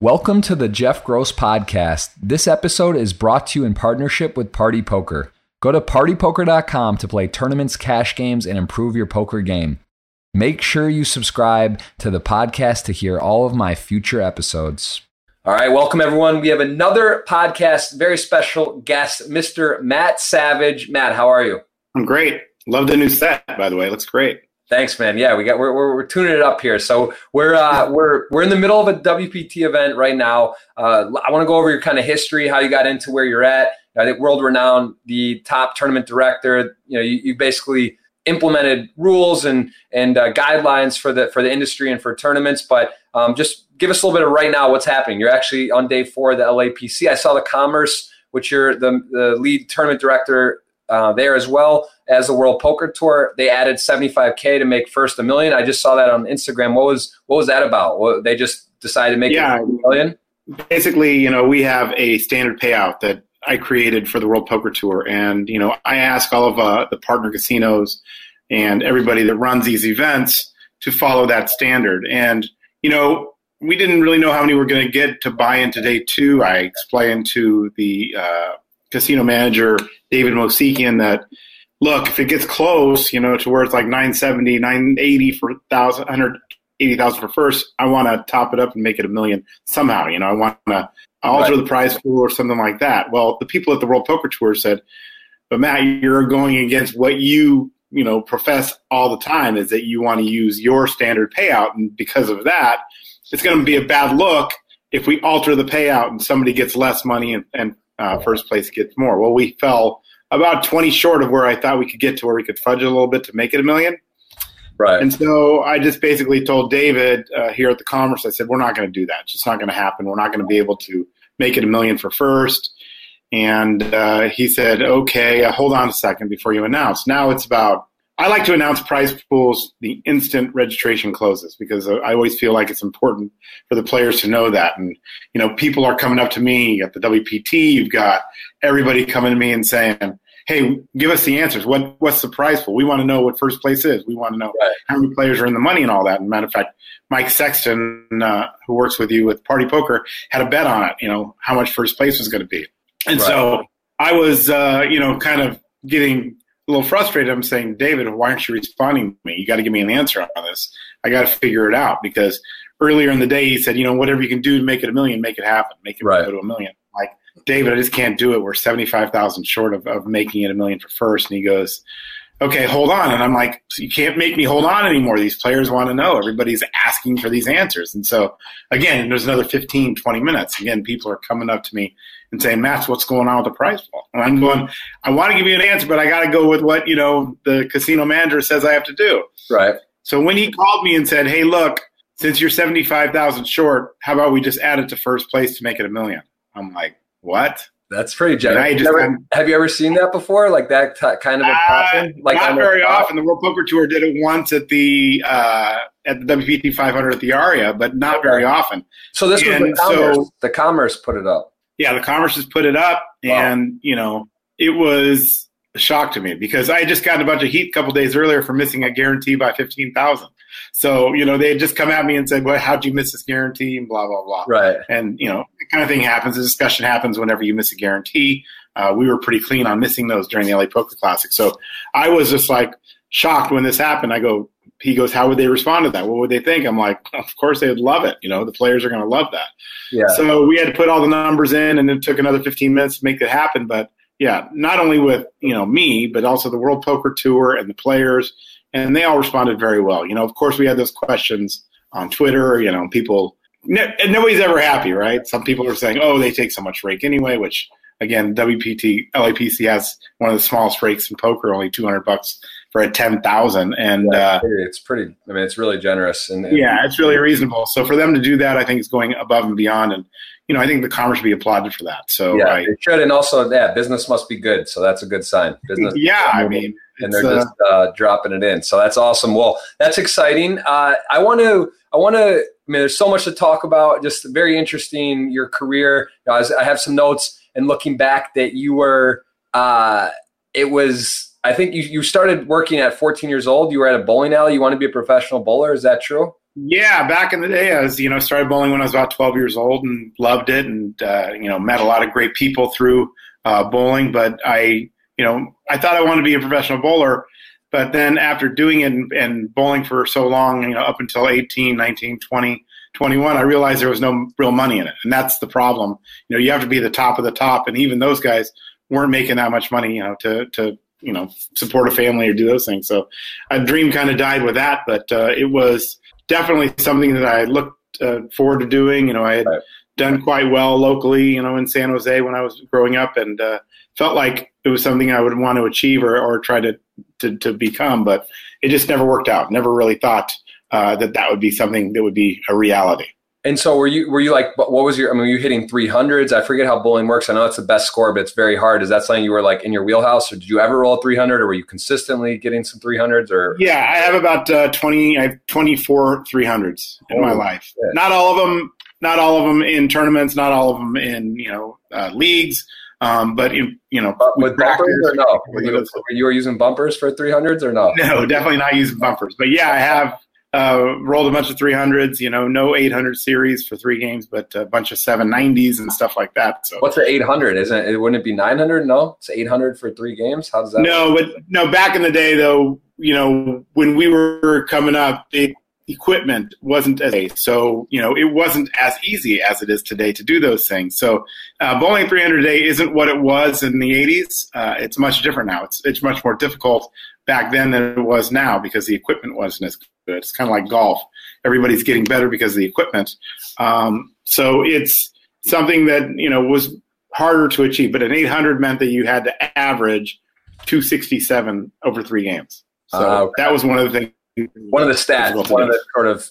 Welcome to the Jeff Gross Podcast. This episode is brought to you in partnership with Party Poker. Go to partypoker.com to play tournaments, cash games, and improve your poker game. Make sure you subscribe to the podcast to hear all of my future episodes. All right, welcome everyone. We have another podcast, very special guest, Mr. Matt Savage. Matt, how are you? I'm great. Love the new set, by the way. It looks great. Thanks, man. Yeah, we got we're, we're, we're tuning it up here. So we're uh, we're we're in the middle of a WPT event right now. Uh, I want to go over your kind of history, how you got into where you're at. I think world renowned, the top tournament director. You know, you, you basically implemented rules and and uh, guidelines for the for the industry and for tournaments. But um, just give us a little bit of right now what's happening. You're actually on day four of the LAPC. I saw the Commerce, which you're the the lead tournament director uh, there as well as the World Poker Tour. They added 75k to make first a million. I just saw that on Instagram. What was what was that about? What, they just decided to make yeah, it a million. Basically, you know, we have a standard payout that I created for the World Poker Tour, and you know, I ask all of uh, the partner casinos and everybody that runs these events to follow that standard. And you know, we didn't really know how many we're going to get to buy into day two. I explained to the uh, casino manager David Mosikian that look if it gets close, you know, to where it's like 970, 980 for thousand, 180,000 for first, I want to top it up and make it a million somehow. You know, I want to alter right. the prize pool or something like that. Well, the people at the World Poker Tour said, but Matt, you're going against what you you know profess all the time is that you want to use your standard payout, and because of that, it's going to be a bad look if we alter the payout and somebody gets less money and, and uh, first place gets more. Well, we fell about 20 short of where I thought we could get to where we could fudge a little bit to make it a million. Right. And so I just basically told David uh, here at the Commerce, I said, we're not going to do that. It's just not going to happen. We're not going to be able to make it a million for first. And uh, he said, okay, uh, hold on a second before you announce. Now it's about I like to announce prize pools the instant registration closes because I always feel like it's important for the players to know that. And, you know, people are coming up to me at the WPT. You've got everybody coming to me and saying, Hey, give us the answers. What, what's the prize pool? We want to know what first place is. We want to know right. how many players are in the money and all that. And matter of fact, Mike Sexton, uh, who works with you with Party Poker, had a bet on it, you know, how much first place was going to be. And right. so I was, uh, you know, kind of getting a little frustrated. I'm saying, David, why aren't you responding to me? You got to give me an answer on this. I got to figure it out because earlier in the day he said, you know, whatever you can do to make it a million, make it happen, make it right. go to a million. Like David, I just can't do it. We're seventy five thousand short of, of making it a million for first. And he goes, okay, hold on. And I'm like, you can't make me hold on anymore. These players want to know. Everybody's asking for these answers. And so again, there's another 15, 20 minutes. Again, people are coming up to me and saying, Matt, what's going on with the prize pool? And I'm going, I want to give you an answer, but I got to go with what, you know, the casino manager says I have to do. Right. So when he called me and said, hey, look, since you're 75,000 short, how about we just add it to first place to make it a million? I'm like, what? That's pretty generous. Never, have you ever seen that before? Like that t- kind of a uh, Like not very often. The World Poker Tour did it once at the uh, at the WPT 500 at the Aria, but not very often. So this and was the commerce. So, the commerce put it up yeah, the Commerce has put it up, and wow. you know, it was a shock to me because I had just gotten a bunch of heat a couple days earlier for missing a guarantee by fifteen thousand. So you know, they had just come at me and said, "Well, how'd you miss this guarantee?" and blah blah blah. Right. And you know, the kind of thing happens. The discussion happens whenever you miss a guarantee. Uh, we were pretty clean on missing those during the LA Poker Classic, so I was just like shocked when this happened. I go, he goes, how would they respond to that? What would they think? I'm like, of course they would love it. You know, the players are going to love that. Yeah. So we had to put all the numbers in, and it took another 15 minutes to make it happen. But yeah, not only with you know me, but also the World Poker Tour and the players, and they all responded very well. You know, of course we had those questions on Twitter. You know, people, and nobody's ever happy, right? Some people are saying, oh, they take so much rake anyway, which again, WPT LAPC has one of the smallest rakes in poker, only 200 bucks for a ten thousand, and yeah, uh, it's pretty. I mean, it's really generous, and, and, yeah, it's really reasonable. So for them to do that, I think it's going above and beyond, and you know, I think the Commerce should be applauded for that. So yeah, I, it should, and also yeah, business must be good. So that's a good sign. Business, yeah, I mean, and they're just uh, dropping it in. So that's awesome. Well, that's exciting. Uh, I want to. I want to. I mean, there's so much to talk about. Just very interesting. Your career. You know, I, I have some notes and looking back that you were. Uh, it was I think you, you started working at 14 years old. You were at a bowling alley. You want to be a professional bowler. Is that true? Yeah, back in the day, I was you know started bowling when I was about 12 years old and loved it, and uh, you know met a lot of great people through uh, bowling. But I you know I thought I wanted to be a professional bowler, but then after doing it and, and bowling for so long, you know up until 18, 19, 20, 21, I realized there was no real money in it, and that's the problem. You know you have to be the top of the top, and even those guys weren't making that much money, you know, to to you know support a family or do those things. So a dream kind of died with that, but uh, it was definitely something that I looked uh, forward to doing. You know, I had right. done quite well locally, you know, in San Jose when I was growing up, and uh, felt like it was something I would want to achieve or, or try to, to, to become. But it just never worked out. Never really thought uh, that that would be something that would be a reality. And so were you were you like what was your I mean were you hitting 300s? I forget how bowling works. I know it's the best score, but it's very hard. Is that something you were like in your wheelhouse or did you ever roll a 300 or were you consistently getting some 300s or Yeah, I have about uh, 20 I have 24 300s in oh, my life. Shit. Not all of them not all of them in tournaments, not all of them in, you know, uh, leagues. Um, but in, you know, but with bumpers or no? Were you, you were using bumpers for 300s or no? No, definitely not using bumpers. But yeah, I have uh, rolled a bunch of 300s, you know, no 800 series for three games, but a bunch of 790s and stuff like that. So what's the 800? Isn't it? Wouldn't it be 900? No, it's 800 for three games. How does that? No, work? but no. Back in the day, though, you know, when we were coming up, the equipment wasn't as so you know it wasn't as easy as it is today to do those things. So uh, bowling 300 a day isn't what it was in the 80s. Uh, it's much different now. It's it's much more difficult back then than it was now because the equipment wasn't as good. It's kind of like golf. Everybody's getting better because of the equipment. Um, so it's something that you know was harder to achieve. But an 800 meant that you had to average 267 over three games. So uh, that was one of the things. One of the stats, one of the sort of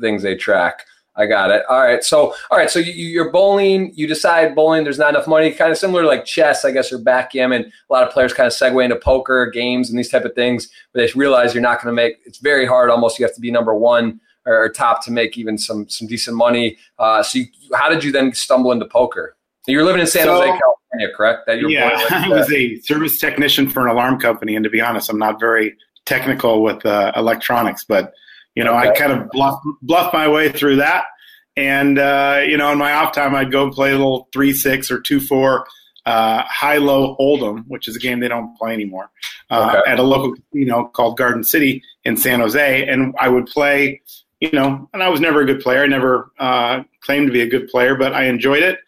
things they track. I got it. All right. So, all right. So you, are bowling. You decide bowling. There's not enough money. Kind of similar to like chess, I guess, or backgammon. A lot of players kind of segue into poker games and these type of things, but they realize you're not going to make. It's very hard. Almost, you have to be number one or, or top to make even some some decent money. Uh, so, you, how did you then stumble into poker? So You're living in San so, Jose, California, correct? That yeah, I was a service technician for an alarm company, and to be honest, I'm not very technical with uh, electronics, but you know, okay. I kind of bluff, bluff my way through that. And, uh, you know, in my off time, I'd go play a little 3 6 or 2 4 uh, high low hold'em, which is a game they don't play anymore, uh, okay. at a local casino called Garden City in San Jose. And I would play, you know, and I was never a good player. I never uh, claimed to be a good player, but I enjoyed it.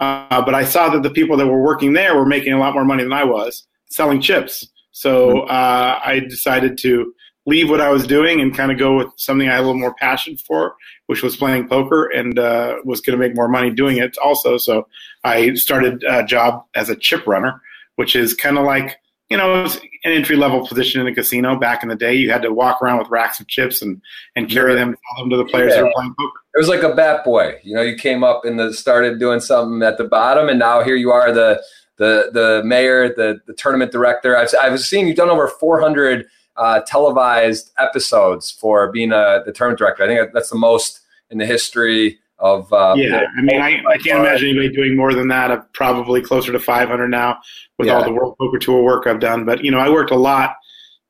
Uh, but I saw that the people that were working there were making a lot more money than I was selling chips. So mm-hmm. uh, I decided to leave what I was doing and kind of go with something I had a little more passion for, which was playing poker and uh, was going to make more money doing it also. So I started a job as a chip runner, which is kind of like, you know, an entry level position in a casino back in the day. You had to walk around with racks of chips and, and carry them, them to the players yeah. who were playing poker. It was like a bat boy. You know, you came up and the, started doing something at the bottom, and now here you are, the the the mayor, the the tournament director. I've I've seen you've done over 400 uh, televised episodes for being a the tournament director. I think that's the most in the history of. Uh, yeah, I mean, I, I can't imagine anybody doing more than that. I'm probably closer to 500 now with yeah. all the World Poker Tour work I've done. But you know, I worked a lot.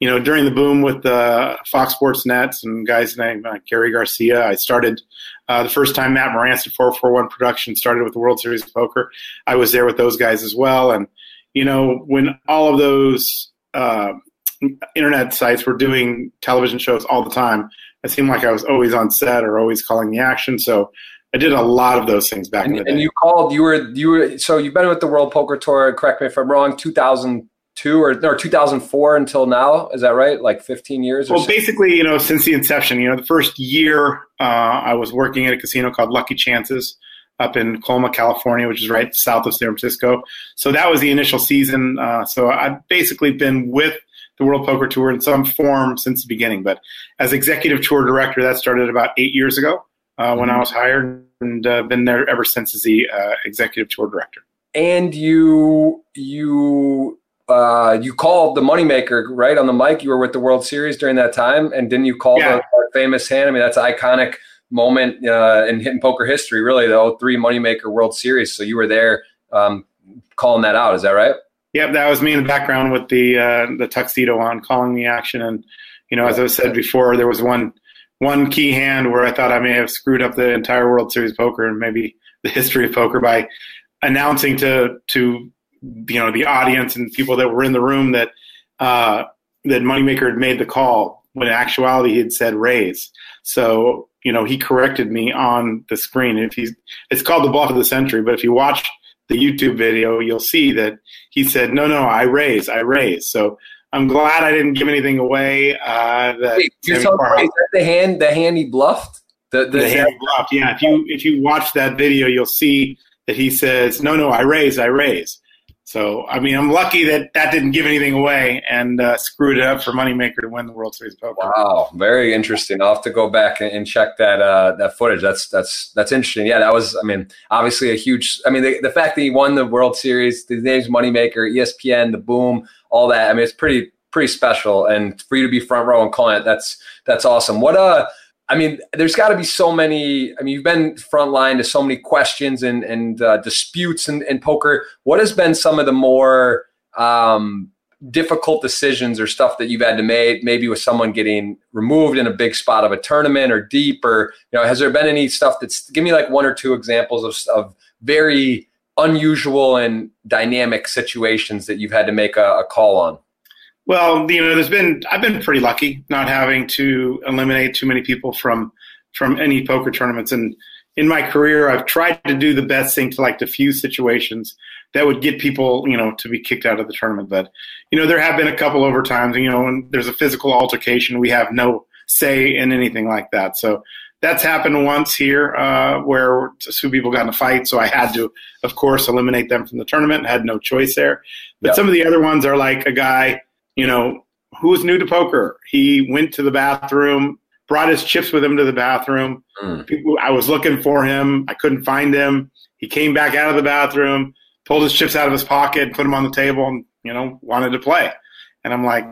You know, during the boom with uh, Fox Sports Nets and guys named uh, Gary Garcia, I started uh, the first time Matt Morantz at 441 Production started with the World Series of Poker. I was there with those guys as well. And, you know, when all of those uh, internet sites were doing television shows all the time. It seemed like I was always on set or always calling the action. So I did a lot of those things back and, in the day. And you called, you were, you were, so you've been with the World Poker Tour, correct me if I'm wrong, 2002 or, or 2004 until now. Is that right? Like 15 years? well, so? basically, you know, since the inception, you know, the first year uh, I was working at a casino called Lucky Chances up in Colma, California, which is right south of San Francisco. So that was the initial season. Uh, so I've basically been with – the World Poker Tour in some form since the beginning. But as executive tour director, that started about eight years ago uh, when mm-hmm. I was hired, and uh, been there ever since as the uh, executive tour director. And you you uh, you called the Moneymaker right on the mic. You were with the World Series during that time, and didn't you call yeah. the famous hand? I mean, that's an iconic moment uh, in hidden poker history, really. The 03 Moneymaker World Series. So you were there um, calling that out. Is that right? Yep, that was me in the background with the uh, the tuxedo on, calling the action. And you know, as I said before, there was one one key hand where I thought I may have screwed up the entire World Series poker and maybe the history of poker by announcing to to you know the audience and people that were in the room that uh, that Moneymaker had made the call when in actuality he had said raise. So you know he corrected me on the screen. If he's it's called the bluff of the century, but if you watch the YouTube video, you'll see that he said no, no, I raise, I raise. So I'm glad I didn't give anything away. Uh, that Wait, you're talking about the hand, the hand he bluffed. The, the, the hand he bluffed. Yeah, if you if you watch that video, you'll see that he says, "No, no, I raise, I raise." So, I mean, I'm lucky that that didn't give anything away and uh, screwed it up for Moneymaker to win the World Series poker. Wow, very interesting. I'll have to go back and check that uh, that footage. That's that's that's interesting. Yeah, that was. I mean, obviously a huge. I mean, the, the fact that he won the World Series, the name's Moneymaker, ESPN, the boom, all that. I mean, it's pretty pretty special. And for you to be front row and calling it, that's that's awesome. What uh I mean, there's got to be so many. I mean, you've been frontline to so many questions and and uh, disputes in, in, poker. What has been some of the more um, difficult decisions or stuff that you've had to make? Maybe with someone getting removed in a big spot of a tournament or deep, or you know, has there been any stuff that's? Give me like one or two examples of of very unusual and dynamic situations that you've had to make a, a call on. Well, you know, there's been I've been pretty lucky not having to eliminate too many people from from any poker tournaments, and in my career, I've tried to do the best thing to like diffuse situations that would get people, you know, to be kicked out of the tournament. But you know, there have been a couple overtimes. You know, when there's a physical altercation, we have no say in anything like that. So that's happened once here uh, where two people got in a fight. So I had to, of course, eliminate them from the tournament. And had no choice there. But yep. some of the other ones are like a guy you know, who was new to poker. He went to the bathroom, brought his chips with him to the bathroom. Mm. People, I was looking for him. I couldn't find him. He came back out of the bathroom, pulled his chips out of his pocket, put them on the table, and you know wanted to play. And I'm like,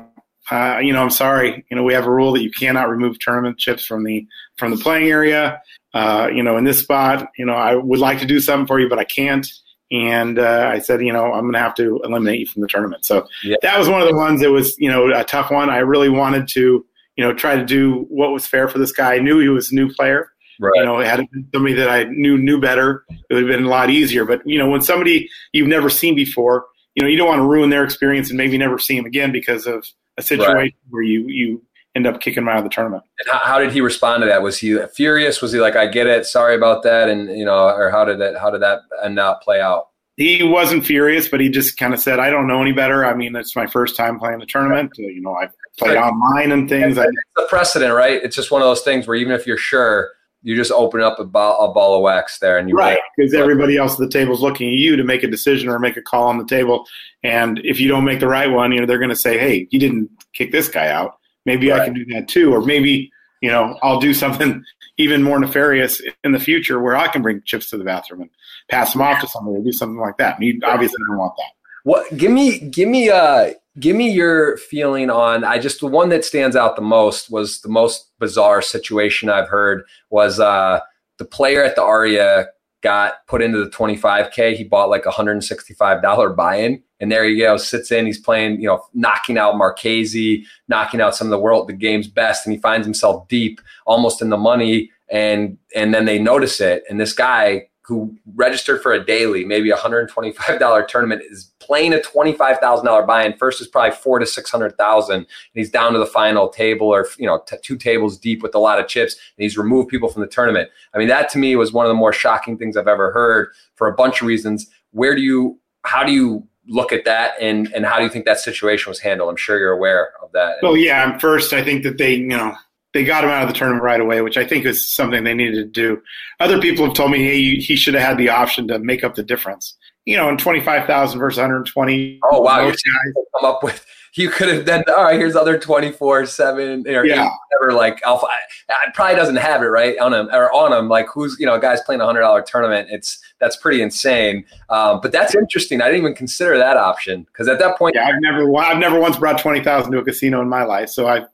uh, you know, I'm sorry. You know, we have a rule that you cannot remove tournament chips from the from the playing area. Uh, you know, in this spot, you know, I would like to do something for you, but I can't and uh, I said, you know, I'm going to have to eliminate you from the tournament. So yeah. that was one of the ones that was, you know, a tough one. I really wanted to, you know, try to do what was fair for this guy. I knew he was a new player. Right. You know, had somebody that I knew knew better, it would have been a lot easier. But you know, when somebody you've never seen before, you know, you don't want to ruin their experience and maybe never see him again because of a situation right. where you you end up kicking him out of the tournament. And how, how, did he respond to that? Was he furious? Was he like, "I get it, sorry about that," and you know, or how did that how did that end up play out? He wasn't furious, but he just kind of said, "I don't know any better. I mean, it's my first time playing the tournament. Uh, you know, I played online and things." It's the precedent, right? It's just one of those things where even if you're sure, you just open up a ball, a ball of wax there, and you right because everybody else at the table is looking at you to make a decision or make a call on the table. And if you don't make the right one, you know, they're going to say, "Hey, you didn't kick this guy out." Maybe right. I can do that too, or maybe you know I'll do something even more nefarious in the future where I can bring chips to the bathroom and pass them off to somebody or do something like that. And you obviously don't want that. What? Give me, give me, uh, give me your feeling on. I just the one that stands out the most was the most bizarre situation I've heard was uh, the player at the Aria got put into the 25k. He bought like a $165 buy-in and there he goes, sits in. He's playing, you know, knocking out Marchese, knocking out some of the world, the game's best, and he finds himself deep, almost in the money. And and then they notice it, and this guy who registered for a daily, maybe a hundred twenty five dollar tournament, is playing a twenty five thousand dollar buy-in. First is probably four to six hundred thousand, and he's down to the final table, or you know, t- two tables deep with a lot of chips, and he's removed people from the tournament. I mean, that to me was one of the more shocking things I've ever heard for a bunch of reasons. Where do you, how do you look at that and and how do you think that situation was handled? I'm sure you're aware of that. Well, yeah. First, I think that they you know they got him out of the tournament right away, which I think is something they needed to do. Other people have told me, hey, he should have had the option to make up the difference. You know, in twenty five thousand versus one hundred twenty. Oh wow, you come up with you could have then all right here's other 24 7 or yeah. whatever like alpha I, probably doesn't have it right on him or on him like who's you know a guy's playing a hundred dollar tournament it's that's pretty insane um, but that's interesting i didn't even consider that option because at that point yeah i've never i've never once brought 20000 to a casino in my life so i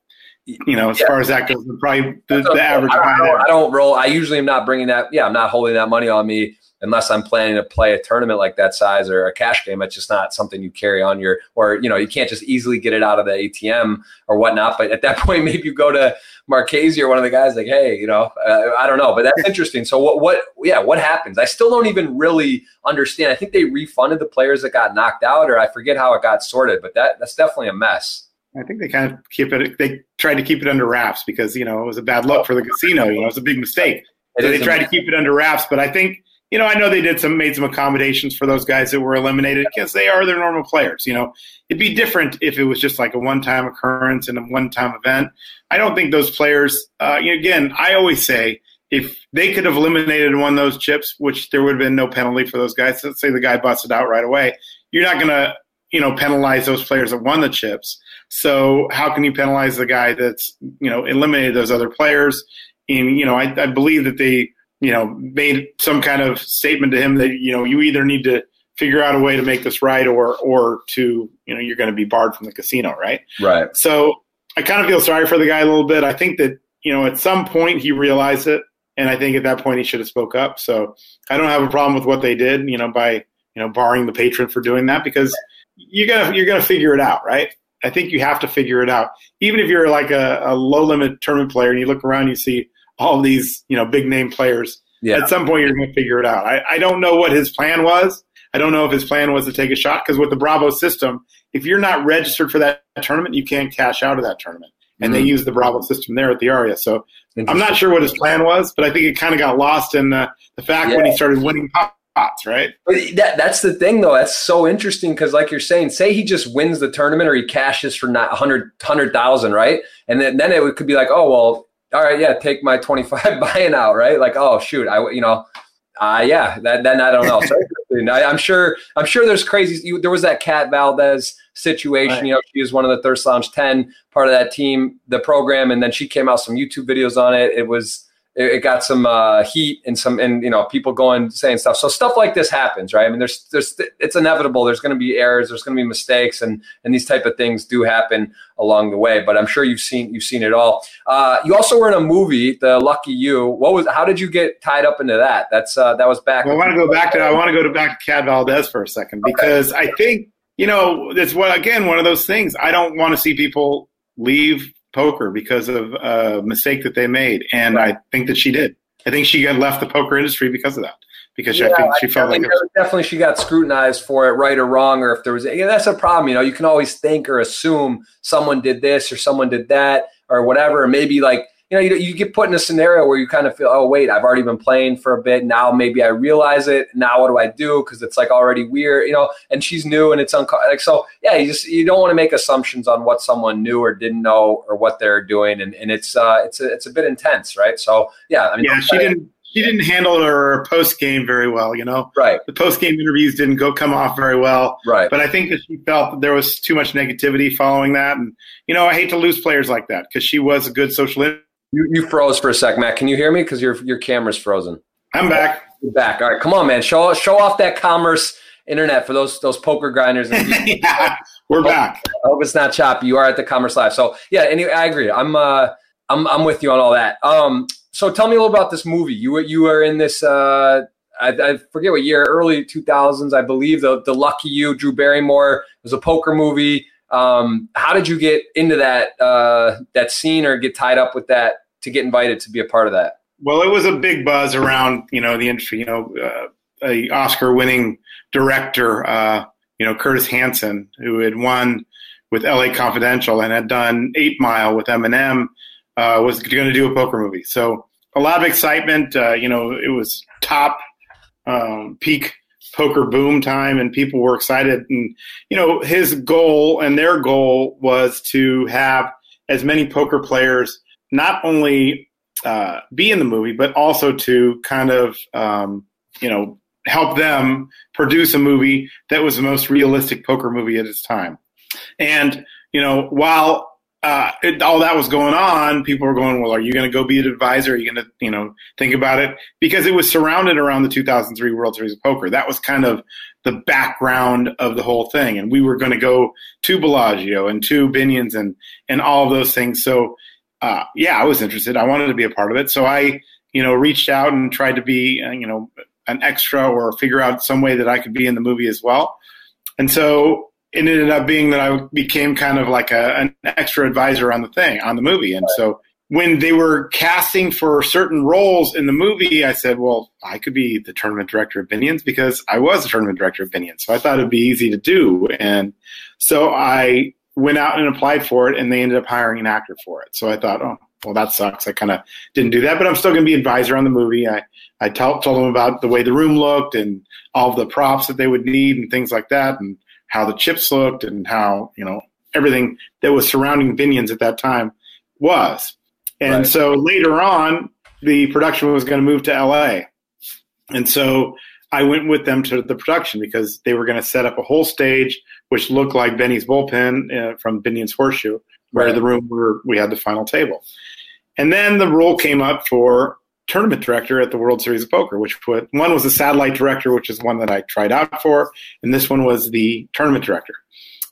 you know, as yeah. far as that goes, probably the, the average. I don't, I don't, roll. I usually am not bringing that. Yeah, I'm not holding that money on me unless I'm planning to play a tournament like that size or a cash game. It's just not something you carry on your, or you know, you can't just easily get it out of the ATM or whatnot. But at that point, maybe you go to Marchese or one of the guys like, hey, you know, uh, I don't know, but that's interesting. So what, what, yeah, what happens? I still don't even really understand. I think they refunded the players that got knocked out, or I forget how it got sorted, but that that's definitely a mess. I think they kind of keep it. They tried to keep it under wraps because you know it was a bad look for the casino. You know, it was a big mistake. So they tried to keep it under wraps. But I think you know, I know they did some made some accommodations for those guys that were eliminated because they are their normal players. You know, it'd be different if it was just like a one time occurrence and a one time event. I don't think those players. Uh, you know, again, I always say if they could have eliminated one of those chips, which there would have been no penalty for those guys. Let's say the guy busted out right away. You're not going to you know penalize those players that won the chips so how can you penalize the guy that's you know eliminated those other players? And you know, I, I believe that they you know made some kind of statement to him that you know you either need to figure out a way to make this right or or to you know you're going to be barred from the casino, right? Right. So I kind of feel sorry for the guy a little bit. I think that you know at some point he realized it, and I think at that point he should have spoke up. So I don't have a problem with what they did, you know, by you know barring the patron for doing that because you're gonna you're gonna figure it out, right? I think you have to figure it out. Even if you're like a, a low limit tournament player and you look around, you see all these you know big name players. Yeah. At some point, you're going to figure it out. I, I don't know what his plan was. I don't know if his plan was to take a shot because with the Bravo system, if you're not registered for that tournament, you can't cash out of that tournament. And mm-hmm. they use the Bravo system there at the Aria. So I'm not sure what his plan was, but I think it kind of got lost in the, the fact yeah. when he started winning right? That, that's the thing, though. That's so interesting because, like you're saying, say he just wins the tournament or he cashes for not 100, 100,000, right? And then, then it could be like, oh, well, all right, yeah, take my 25 buying out, right? Like, oh, shoot, I, you know, uh, yeah, that, then I don't know. So, I, am sure, I'm sure there's crazy. You, there was that Cat Valdez situation. Right. You know, she was one of the Thirst Lounge 10 part of that team, the program, and then she came out some YouTube videos on it. It was, it, got some uh, heat and some and you know people going saying stuff. So stuff like this happens, right? I mean, there's there's it's inevitable. There's going to be errors. There's going to be mistakes, and and these type of things do happen along the way. But I'm sure you've seen you've seen it all. Uh, you also were in a movie, The Lucky You. What was? How did you get tied up into that? That's uh, that was back. Well, I want to go back to I want to go to back to Cat Valdez for a second because okay. I think you know it's what again one of those things. I don't want to see people leave poker because of a mistake that they made, and. I think that she did. I think she got left the poker industry because of that. Because yeah, I think she I felt like was, definitely she got scrutinized for it, right or wrong, or if there was yeah, that's a problem. You know, you can always think or assume someone did this or someone did that or whatever. Maybe like you know, you, you get put in a scenario where you kind of feel, oh, wait, I've already been playing for a bit. Now maybe I realize it. Now what do I do? Because it's like already weird, you know, and she's new and it's unco- like, so yeah, you just, you don't want to make assumptions on what someone knew or didn't know or what they're doing. And, and it's, uh, it's, a, it's a bit intense, right? So yeah, I mean, yeah, she didn't, she didn't handle her post game very well, you know. Right. The post game interviews didn't go come off very well. Right. But I think that she felt that there was too much negativity following that, and you know, I hate to lose players like that because she was a good social you, you froze for a sec, Matt. Can you hear me? Because your your camera's frozen. I'm back. You're back. All right, come on, man. Show show off that commerce internet for those those poker grinders. yeah, we're hope, back. I hope it's not choppy. You are at the commerce live. So yeah, anyway, I agree. I'm uh I'm I'm with you on all that. Um, so tell me a little about this movie. You were you were in this uh I, I, forget what year, early 2000s, I believe. The the Lucky You, Drew Barrymore. It was a poker movie. Um, how did you get into that uh, that scene or get tied up with that to get invited to be a part of that? Well, it was a big buzz around you know the industry. You know, uh, a Oscar-winning director, uh, you know Curtis Hanson, who had won with L.A. Confidential and had done Eight Mile with Eminem, uh, was going to do a poker movie. So a lot of excitement. Uh, you know, it was top um, peak poker boom time and people were excited. And you know his goal and their goal was to have as many poker players not only uh, be in the movie but also to kind of um, you know help them produce a movie that was the most realistic poker movie at its time. And you know while uh, it, all that was going on, people were going, "Well, are you going to go be an advisor? Are you going to, you know, think about it?" Because it was surrounded around the 2003 World Series of Poker. That was kind of the background of the whole thing, and we were going to go to Bellagio and to Binion's and and all of those things. So, uh, yeah, I was interested. I wanted to be a part of it. So I, you know, reached out and tried to be, uh, you know, an extra or figure out some way that I could be in the movie as well. And so it ended up being that I became kind of like a, an extra advisor on the thing, on the movie. And so when they were casting for certain roles in the movie, I said, well, I could be the tournament director of Binions because I was the tournament director of Binions. So I thought it'd be easy to do. And so I went out and applied for it and they ended up hiring an actor for it. So I thought, oh, well, that sucks. I kind of didn't do that, but I'm still going to be advisor on the movie. I, I told, told them about the way the room looked and all the props that they would need and things like that and how the chips looked and how, you know, everything that was surrounding Binions at that time was. And right. so later on, the production was going to move to LA. And so I went with them to the production because they were going to set up a whole stage which looked like Benny's bullpen uh, from Binion's Horseshoe, where right. the room where we had the final table. And then the role came up for tournament director at the World Series of Poker, which put one was the satellite director, which is one that I tried out for, and this one was the tournament director.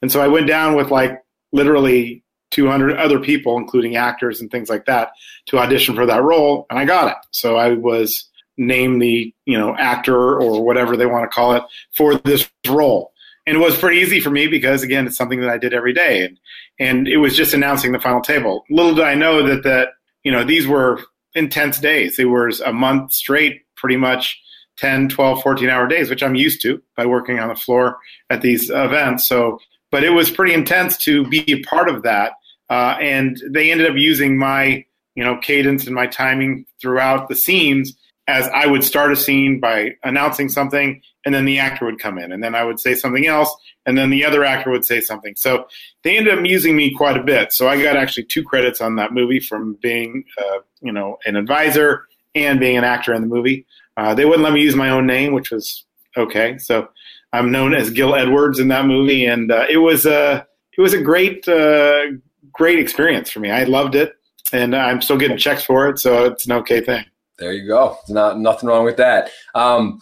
And so I went down with like literally 200 other people, including actors and things like that, to audition for that role, and I got it. So I was named the you know actor or whatever they want to call it for this role. And it was pretty easy for me because again, it's something that I did every day, and and it was just announcing the final table. Little did I know that that you know these were intense days. They were a month straight, pretty much 10, 12, 14 hour days, which I'm used to by working on the floor at these events. So, but it was pretty intense to be a part of that uh, and they ended up using my, you know, cadence and my timing throughout the scenes as I would start a scene by announcing something, and then the actor would come in, and then I would say something else, and then the other actor would say something. So they ended up using me quite a bit. So I got actually two credits on that movie from being, uh, you know, an advisor and being an actor in the movie. Uh, they wouldn't let me use my own name, which was okay. So I'm known as Gil Edwards in that movie, and uh, it was a it was a great uh, great experience for me. I loved it, and I'm still getting checks for it, so it's an okay thing. There you go. Not nothing wrong with that. Um,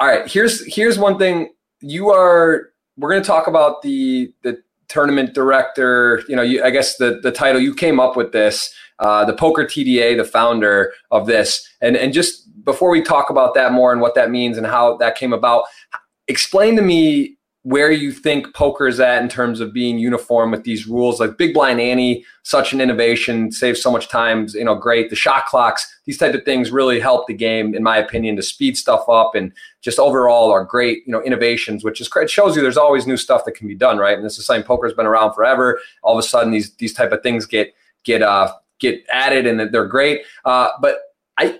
all right, here's here's one thing. You are. We're going to talk about the the tournament director. You know, you, I guess the the title you came up with this. Uh, the Poker TDA, the founder of this, and and just before we talk about that more and what that means and how that came about, explain to me where you think poker is at in terms of being uniform with these rules. Like big blind ante, such an innovation saves so much time you know great. The shot clocks these type of things really help the game in my opinion to speed stuff up and just overall are great you know innovations which is it shows you there's always new stuff that can be done right? And this is saying poker's been around forever. All of a sudden these these type of things get get uh get added and they're great. Uh but i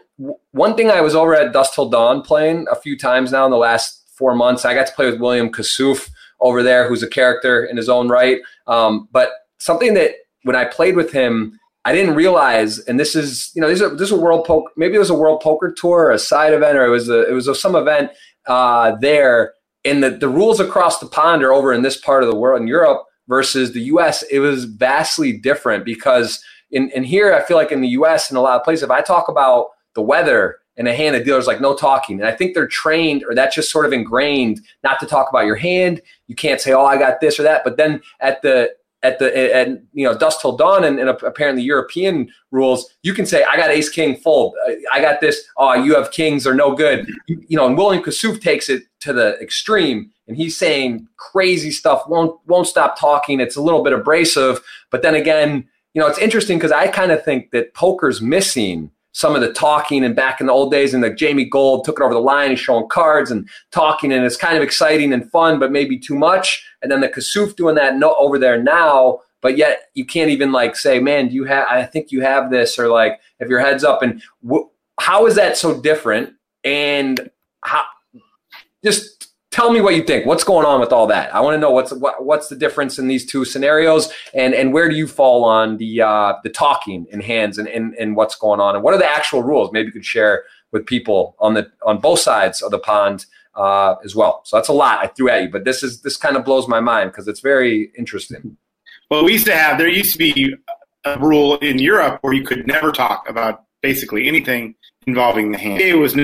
one thing i was over at Dusk Till Dawn playing a few times now in the last four months. I got to play with William Kassouf over there, who's a character in his own right. Um, but something that when I played with him, I didn't realize, and this is you know this is a, this is a world poker. Maybe it was a world poker tour, or a side event, or it was a it was a, some event uh, there. And the the rules across the pond are over in this part of the world in Europe versus the U.S. It was vastly different because in in here I feel like in the U.S. in a lot of places, if I talk about the weather in a hand, the dealer's like, no talking. And I think they're trained or that's just sort of ingrained not to talk about your hand. You can't say, oh, I got this or that. But then at the at the at you know Dusk Till Dawn and, and apparently European rules, you can say I got Ace King fold, I got this. Oh, you have kings are no good. You, you know, and William Kassouf takes it to the extreme, and he's saying crazy stuff. Won't won't stop talking. It's a little bit abrasive, but then again, you know, it's interesting because I kind of think that poker's missing some of the talking and back in the old days and like Jamie Gold took it over the line and showing cards and talking and it's kind of exciting and fun, but maybe too much. And then the Kassouf doing that no, over there now, but yet you can't even like say, man, do you have, I think you have this or like if your head's up and wh- how is that so different? And how, just tell me what you think. What's going on with all that? I want to know what's what, what's the difference in these two scenarios, and and where do you fall on the uh, the talking in hands and, and and what's going on, and what are the actual rules? Maybe you could share with people on the on both sides of the pond uh, as well. So that's a lot I threw at you, but this is this kind of blows my mind because it's very interesting. Well, we used to have there used to be a rule in Europe where you could never talk about basically anything involving the hand. It was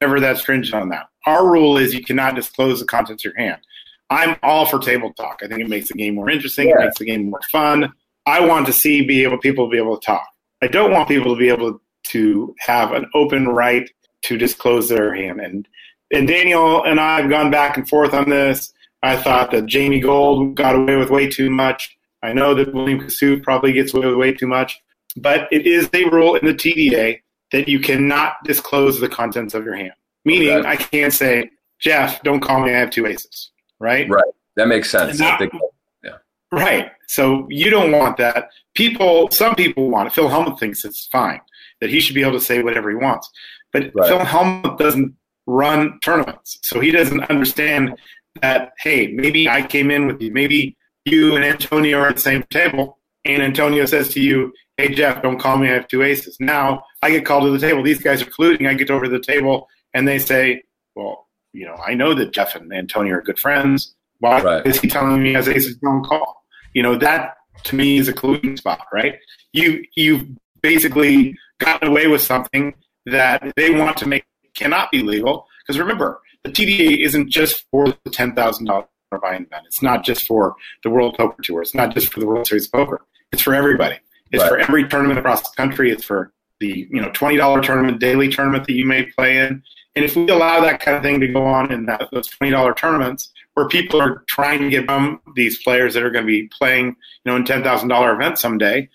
never that stringent on that. Our rule is you cannot disclose the contents of your hand. I'm all for table talk. I think it makes the game more interesting. Yeah. It makes the game more fun. I want to see be able people to be able to talk. I don't want people to be able to have an open right to disclose their hand. And and Daniel and I have gone back and forth on this. I thought that Jamie Gold got away with way too much. I know that William Kassouf probably gets away with way too much, but it is a rule in the TDA that you cannot disclose the contents of your hand. Meaning, okay. I can't say, Jeff, don't call me. I have two aces. Right. Right. That makes sense. That, yeah. Right. So you don't want that. People, some people want it. Phil Hellmuth thinks it's fine that he should be able to say whatever he wants, but right. Phil Hellmuth doesn't run tournaments, so he doesn't understand that. Hey, maybe I came in with you. Maybe you and Antonio are at the same table, and Antonio says to you, "Hey Jeff, don't call me. I have two aces." Now I get called to the table. These guys are colluding. I get over to the table, and they say, "Well, you know, I know that Jeff and Antonio are good friends. Why right. is he telling me as aces don't call? You know, that to me is a colluding spot, right? You you've basically gotten away with something that they want to make cannot be legal. Because remember, the TDA isn't just for the ten thousand dollar buy-in event. It's not just for the World Poker Tour. It's not just for the World Series of Poker. It's for everybody. It's right. for every tournament across the country. It's for the you know twenty dollar tournament, daily tournament that you may play in. And if we allow that kind of thing to go on in that, those twenty dollar tournaments, where people are trying to get them these players that are going to be playing, you know, in ten thousand dollar events someday,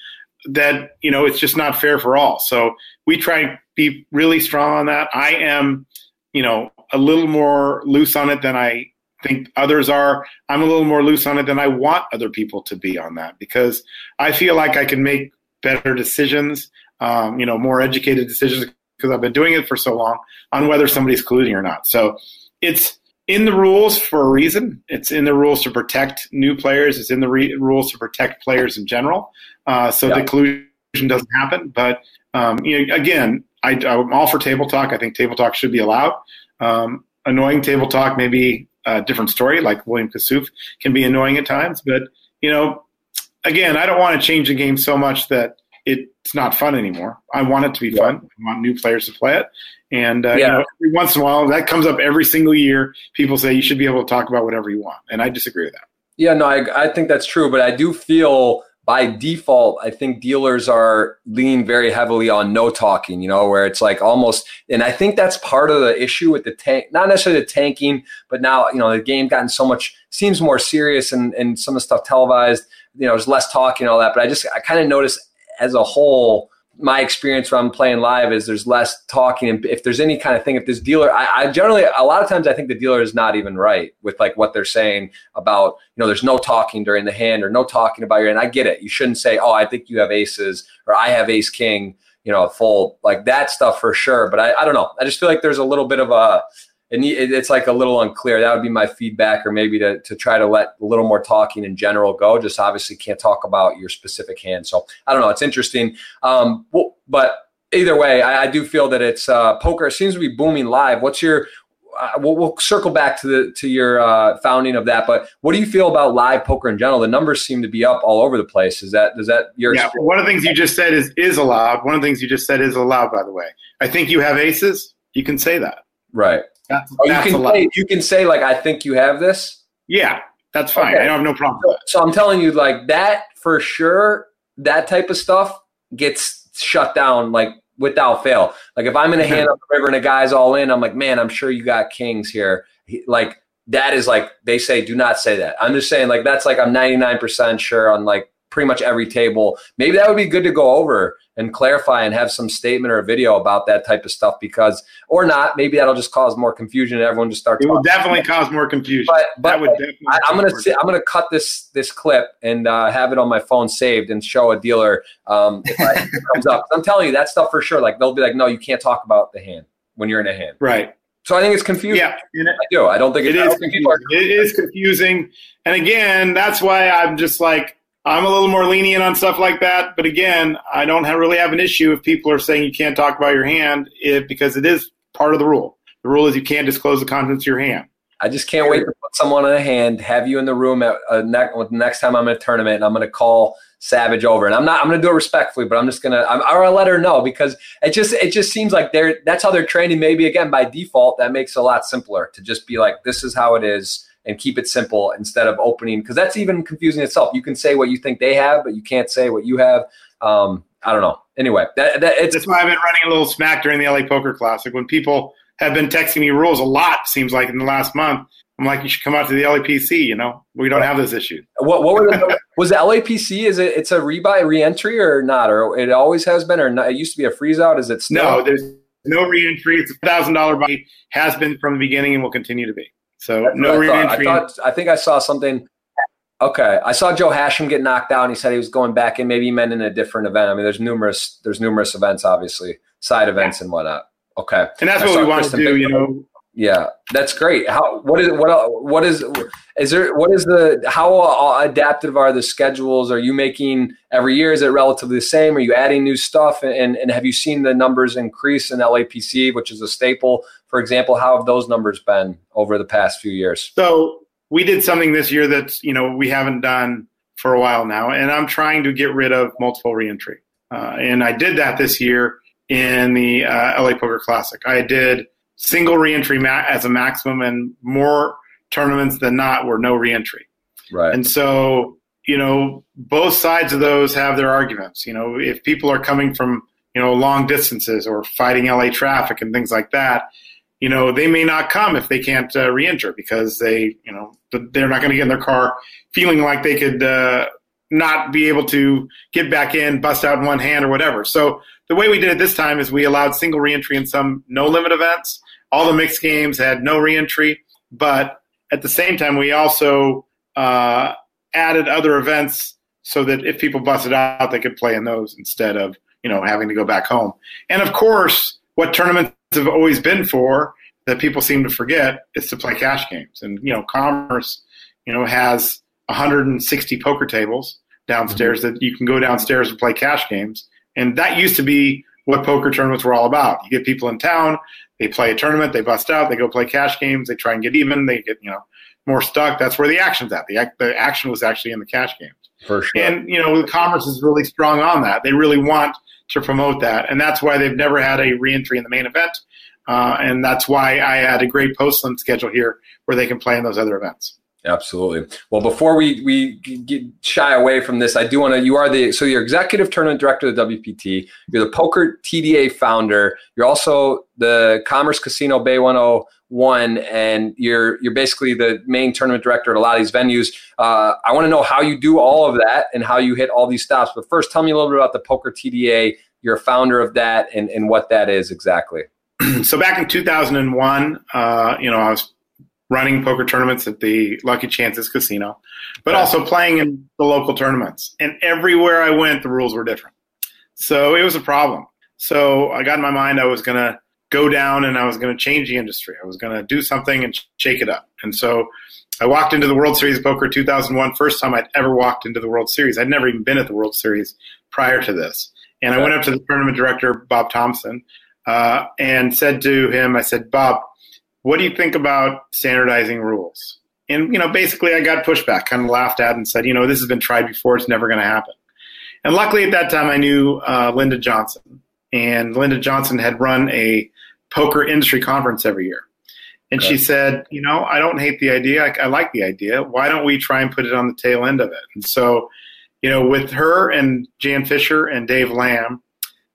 that you know it's just not fair for all. So we try and be really strong on that. I am, you know, a little more loose on it than I think others are. I'm a little more loose on it than I want other people to be on that because I feel like I can make better decisions, um, you know, more educated decisions because I've been doing it for so long on whether somebody's colluding or not. So it's in the rules for a reason. It's in the rules to protect new players. It's in the re- rules to protect players in general, uh, so yeah. the collusion doesn't happen. But um, you know, again, I, am all for table talk. I think table talk should be allowed. Um, annoying table talk may be a different story. Like William Kassouf can be annoying at times, but you know, again, I don't want to change the game so much that it's not fun anymore. I want it to be yeah. fun. I want new players to play it. And uh, yeah. you know, every once in a while, that comes up every single year. People say you should be able to talk about whatever you want, and I disagree with that. Yeah, no, I, I think that's true, but I do feel by default, I think dealers are leaning very heavily on no talking, you know, where it's like almost, and I think that's part of the issue with the tank, not necessarily the tanking, but now, you know, the game gotten so much, seems more serious and, and some of the stuff televised, you know, there's less talking and all that. But I just, I kind of notice as a whole, my experience when I'm playing live is there's less talking. And if there's any kind of thing, if this dealer, I, I, generally, a lot of times I think the dealer is not even right with like what they're saying about, you know, there's no talking during the hand or no talking about your, and I get it. You shouldn't say, oh, I think you have aces or I have ace king, you know, full like that stuff for sure. But I, I don't know. I just feel like there's a little bit of a, it's like a little unclear. That would be my feedback, or maybe to, to try to let a little more talking in general go. Just obviously can't talk about your specific hand. So I don't know. It's interesting. Um, well, but either way, I, I, do feel that it's uh, poker seems to be booming live. What's your uh, we'll, we'll, circle back to the to your uh, founding of that, but what do you feel about live poker in general? The numbers seem to be up all over the place. Is that does that your yeah? One of the things you just said is is allowed. One of the things you just said is allowed. By the way, I think you have aces. You can say that. Right. That's, oh, you can say, you can say like I think you have this. Yeah, that's fine. Okay. I don't have no problem. So, so I'm telling you, like that for sure. That type of stuff gets shut down like without fail. Like if I'm in a hand up the river and a guy's all in, I'm like, man, I'm sure you got kings here. He, like that is like they say, do not say that. I'm just saying like that's like I'm 99% sure on like pretty much every table. Maybe that would be good to go over and clarify and have some statement or a video about that type of stuff because, or not, maybe that'll just cause more confusion and everyone just start. It will definitely cause more confusion. But, but that would definitely. I, am gonna see, I'm gonna cut this this clip and uh, have it on my phone saved and show a dealer um, if, I, it comes up. I'm telling you that stuff for sure. Like they'll be like, no, you can't talk about the hand when you're in a hand. Right. So I think it's confusing. Yeah, I do. I don't think it is. Confusing. It is confusing, and again, that's why I'm just like I'm a little more lenient on stuff like that. But again, I don't have, really have an issue if people are saying you can't talk about your hand if, because it is part of the rule. The rule is you can't disclose the contents of your hand. I just can't wait to put someone in a hand, have you in the room at uh, ne- next time I'm in a tournament, and I'm going to call Savage over. And I'm not. I'm going to do it respectfully, but I'm just going to. I'm, I'll let her know because it just it just seems like they're that's how they're training. Maybe again by default, that makes it a lot simpler to just be like, this is how it is and keep it simple instead of opening because that's even confusing itself. You can say what you think they have, but you can't say what you have. Um, I don't know. Anyway, that, that that's why I've been running a little smack during the LA Poker Classic when people have been texting me rules a lot. Seems like in the last month. I'm like, you should come out to the LAPC. You know, we don't have this issue. What, what were the, was the LAPC? Is it it's a rebuy reentry or not? Or it always has been, or not? It used to be a freeze out. Is it still? No, there's no reentry. It's a thousand dollar buy. Has been from the beginning and will continue to be. So That's no what I thought. I think I saw something. Okay, I saw Joe Hachem get knocked out, and he said he was going back in. Maybe he meant in a different event. I mean, there's numerous, there's numerous events, obviously, side events and whatnot. Okay, and that's I what we want to do. Big- You know, Yeah, that's great. How what is what what is is there what is the how adaptive are the schedules? Are you making every year? Is it relatively the same? Are you adding new stuff? And and have you seen the numbers increase in LAPC, which is a staple? For example, how have those numbers been over the past few years? So we did something this year that you know we haven't done for a while now, and I'm trying to get rid of multiple reentry. Uh, and I did that this year in the uh, LA Poker Classic. I did single reentry ma- as a maximum, and more tournaments than not were no reentry. Right. And so you know both sides of those have their arguments. You know if people are coming from you know long distances or fighting LA traffic and things like that you know, they may not come if they can't uh, re-enter because they, you know, they're not going to get in their car feeling like they could uh, not be able to get back in, bust out in one hand or whatever. So the way we did it this time is we allowed single re-entry in some no limit events. All the mixed games had no re-entry, but at the same time we also uh, added other events so that if people busted out, they could play in those instead of you know having to go back home. And of course, what tournaments have always been for that people seem to forget is to play cash games. And you know, Commerce, you know, has 160 poker tables downstairs mm-hmm. that you can go downstairs and play cash games. And that used to be what poker tournaments were all about. You get people in town, they play a tournament, they bust out, they go play cash games, they try and get even, they get you know more stuck. That's where the action's at. The the action was actually in the cash games. For sure. And you know, the Commerce is really strong on that. They really want to promote that, and that's why they've never had a reentry in the main event. Uh, and that's why I had a great post schedule here where they can play in those other events. Absolutely. Well, before we we get shy away from this, I do want to. You are the so you're executive tournament director of the WPT. You're the Poker TDA founder. You're also the Commerce Casino Bay 101, and you're you're basically the main tournament director at a lot of these venues. Uh, I want to know how you do all of that and how you hit all these stops. But first, tell me a little bit about the Poker TDA. You're a founder of that, and and what that is exactly. so back in 2001, uh, you know, I was running poker tournaments at the Lucky Chances Casino, but also playing in the local tournaments. And everywhere I went, the rules were different. So it was a problem. So I got in my mind I was going to go down and I was going to change the industry. I was going to do something and shake it up. And so I walked into the World Series of Poker 2001, first time I'd ever walked into the World Series. I'd never even been at the World Series prior to this. And I went up to the tournament director, Bob Thompson, uh, and said to him, I said, Bob, what do you think about standardizing rules? And, you know, basically I got pushback, kind of laughed at and said, you know, this has been tried before. It's never going to happen. And luckily at that time I knew uh, Linda Johnson. And Linda Johnson had run a poker industry conference every year. And okay. she said, you know, I don't hate the idea. I, I like the idea. Why don't we try and put it on the tail end of it? And so, you know, with her and Jan Fisher and Dave Lamb,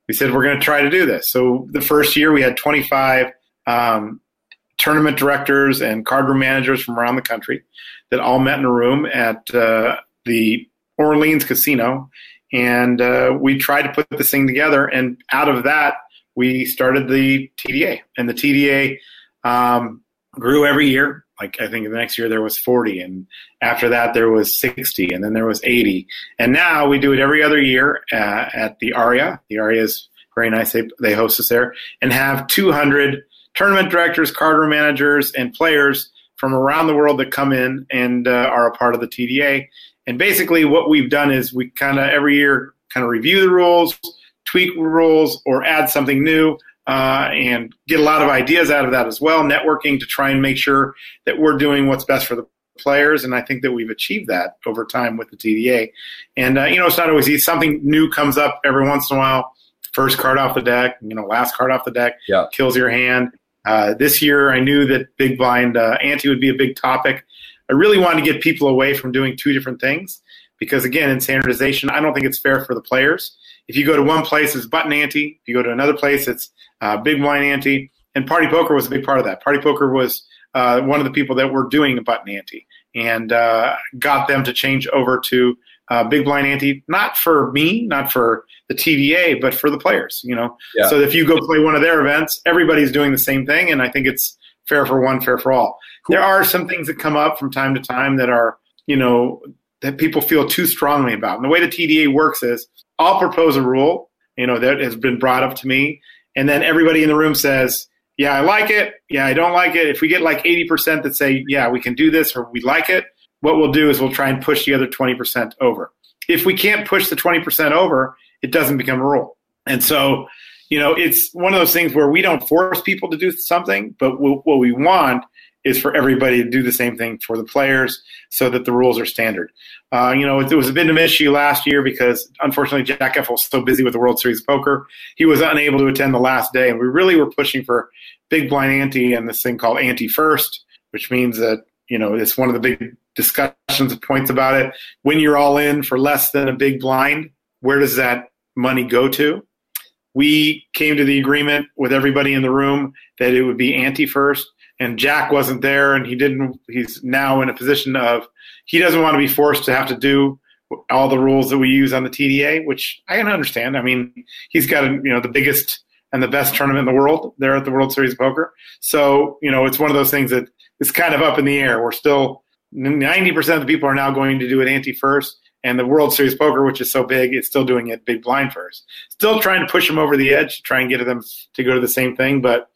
we said we're going to try to do this. So the first year we had 25 um, tournament directors and card room managers from around the country that all met in a room at uh, the Orleans Casino, and uh, we tried to put this thing together. And out of that, we started the TDA, and the TDA um, grew every year. Like I think the next year there was 40, and after that there was 60, and then there was 80, and now we do it every other year uh, at the Aria. The Aria is very nice. They they host us there and have 200 tournament directors, card room managers, and players from around the world that come in and uh, are a part of the TDA. And basically, what we've done is we kind of every year kind of review the rules, tweak rules, or add something new, uh, and get a lot of ideas out of that as well. Networking to try and make sure that we're doing what's best for the players, and I think that we've achieved that over time with the TDA. And uh, you know, it's not always easy. Something new comes up every once in a while. First card off the deck, you know, last card off the deck yeah. kills your hand. Uh, this year, I knew that big blind uh, ante would be a big topic. I really wanted to get people away from doing two different things because, again, in standardization, I don't think it's fair for the players. If you go to one place, it's button ante. If you go to another place, it's uh, big blind ante. and Party Poker was a big part of that. Party Poker was uh, one of the people that were doing button ante and uh, got them to change over to uh, big blind ante, not for me, not for the TDA, but for the players. You know, yeah. so if you go play one of their events, everybody's doing the same thing, and I think it's fair for one, fair for all. Cool. There are some things that come up from time to time that are, you know, that people feel too strongly about. And the way the TDA works is, I'll propose a rule, you know, that has been brought up to me, and then everybody in the room says, yeah, I like it. Yeah, I don't like it. If we get like 80% that say, yeah, we can do this or we like it, what we'll do is we'll try and push the other 20% over. If we can't push the 20% over, it doesn't become a rule. And so, you know, it's one of those things where we don't force people to do something, but what we want is for everybody to do the same thing for the players so that the rules are standard. Uh, you know, it, it, was a bit of an issue last year because unfortunately Jack Effel was so busy with the World Series of Poker, he was unable to attend the last day. And we really were pushing for big blind ante and this thing called ante first, which means that, you know, it's one of the big discussions and points about it. When you're all in for less than a big blind, where does that money go to? We came to the agreement with everybody in the room that it would be ante first and Jack wasn't there, and he didn't. He's now in a position of he doesn't want to be forced to have to do all the rules that we use on the TDA, which I can understand. I mean, he's got a, you know the biggest and the best tournament in the world there at the World Series of Poker. So you know, it's one of those things that is kind of up in the air. We're still ninety percent of the people are now going to do it ante first. And the World Series Poker, which is so big, it's still doing it big blind first. Still trying to push them over the edge, try and get them to go to the same thing. But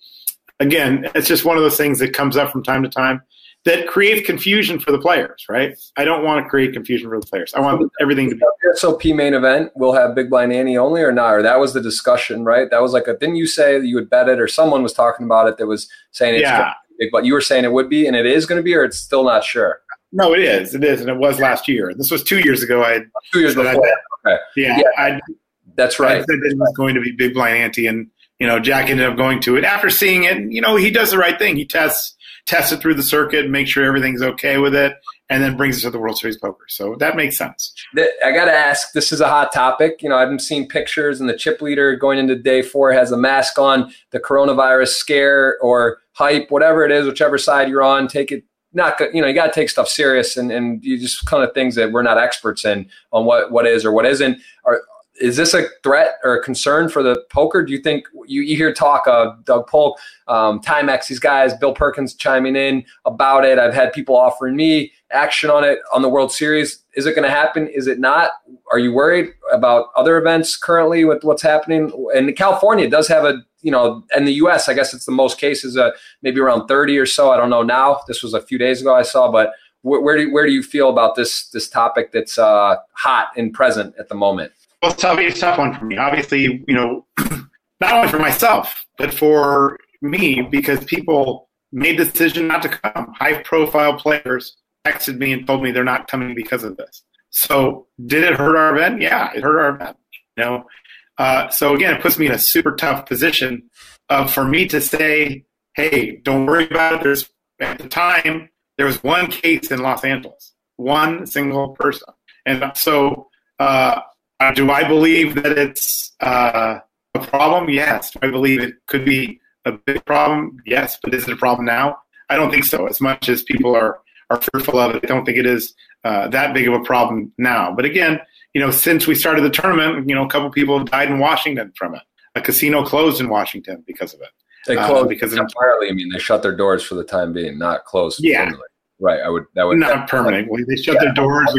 again, it's just one of those things that comes up from time to time that creates confusion for the players, right? I don't want to create confusion for the players. I want everything to be. SOP main event We'll have big blind ante only or not? Or that was the discussion, right? That was like a, didn't you say that you would bet it or someone was talking about it that was saying it's yeah. But you were saying it would be and it is going to be or it's still not sure? No, it is. It is. And it was last year. This was two years ago. I Two years before. I, okay. Yeah. yeah I, that's right. I said it was going to be big blind ante and you know, Jack ended up going to it after seeing it. You know, he does the right thing. He tests tests it through the circuit, make sure everything's okay with it, and then brings it to the World Series Poker. So that makes sense. I got to ask. This is a hot topic. You know, I've seen pictures, and the chip leader going into day four has a mask on. The coronavirus scare or hype, whatever it is, whichever side you're on, take it not you know you got to take stuff serious and, and you just kind of things that we're not experts in on what what is or what isn't are is this a threat or a concern for the poker? Do you think you, you hear talk of Doug Polk, um, Timex, these guys, Bill Perkins chiming in about it? I've had people offering me action on it on the World Series. Is it going to happen? Is it not? Are you worried about other events currently with what's happening? And California does have a, you know, in the U.S., I guess it's the most cases, uh, maybe around 30 or so. I don't know now. This was a few days ago I saw, but where, where do, where do you feel about this this topic that's uh, hot and present at the moment? Well, it's a tough one for me. Obviously, you know, not only for myself, but for me, because people made the decision not to come. High profile players texted me and told me they're not coming because of this. So, did it hurt our event? Yeah, it hurt our event. You know, uh, so again, it puts me in a super tough position of for me to say, "Hey, don't worry about it." There's at the time there was one case in Los Angeles, one single person, and so uh, uh, do I believe that it's uh, a problem? Yes. Do I believe it could be a big problem? Yes. But is it a problem now? I don't think so. As much as people are are fearful of it, I don't think it is uh, that big of a problem now. But again, you know, since we started the tournament, you know, a couple people have died in Washington from it. A casino closed in Washington because of it. They uh, closed uh, because entirely. I mean, they shut their doors for the time being, not closed. Yeah. Right. I would. That would not permanently. They shut yeah. their doors.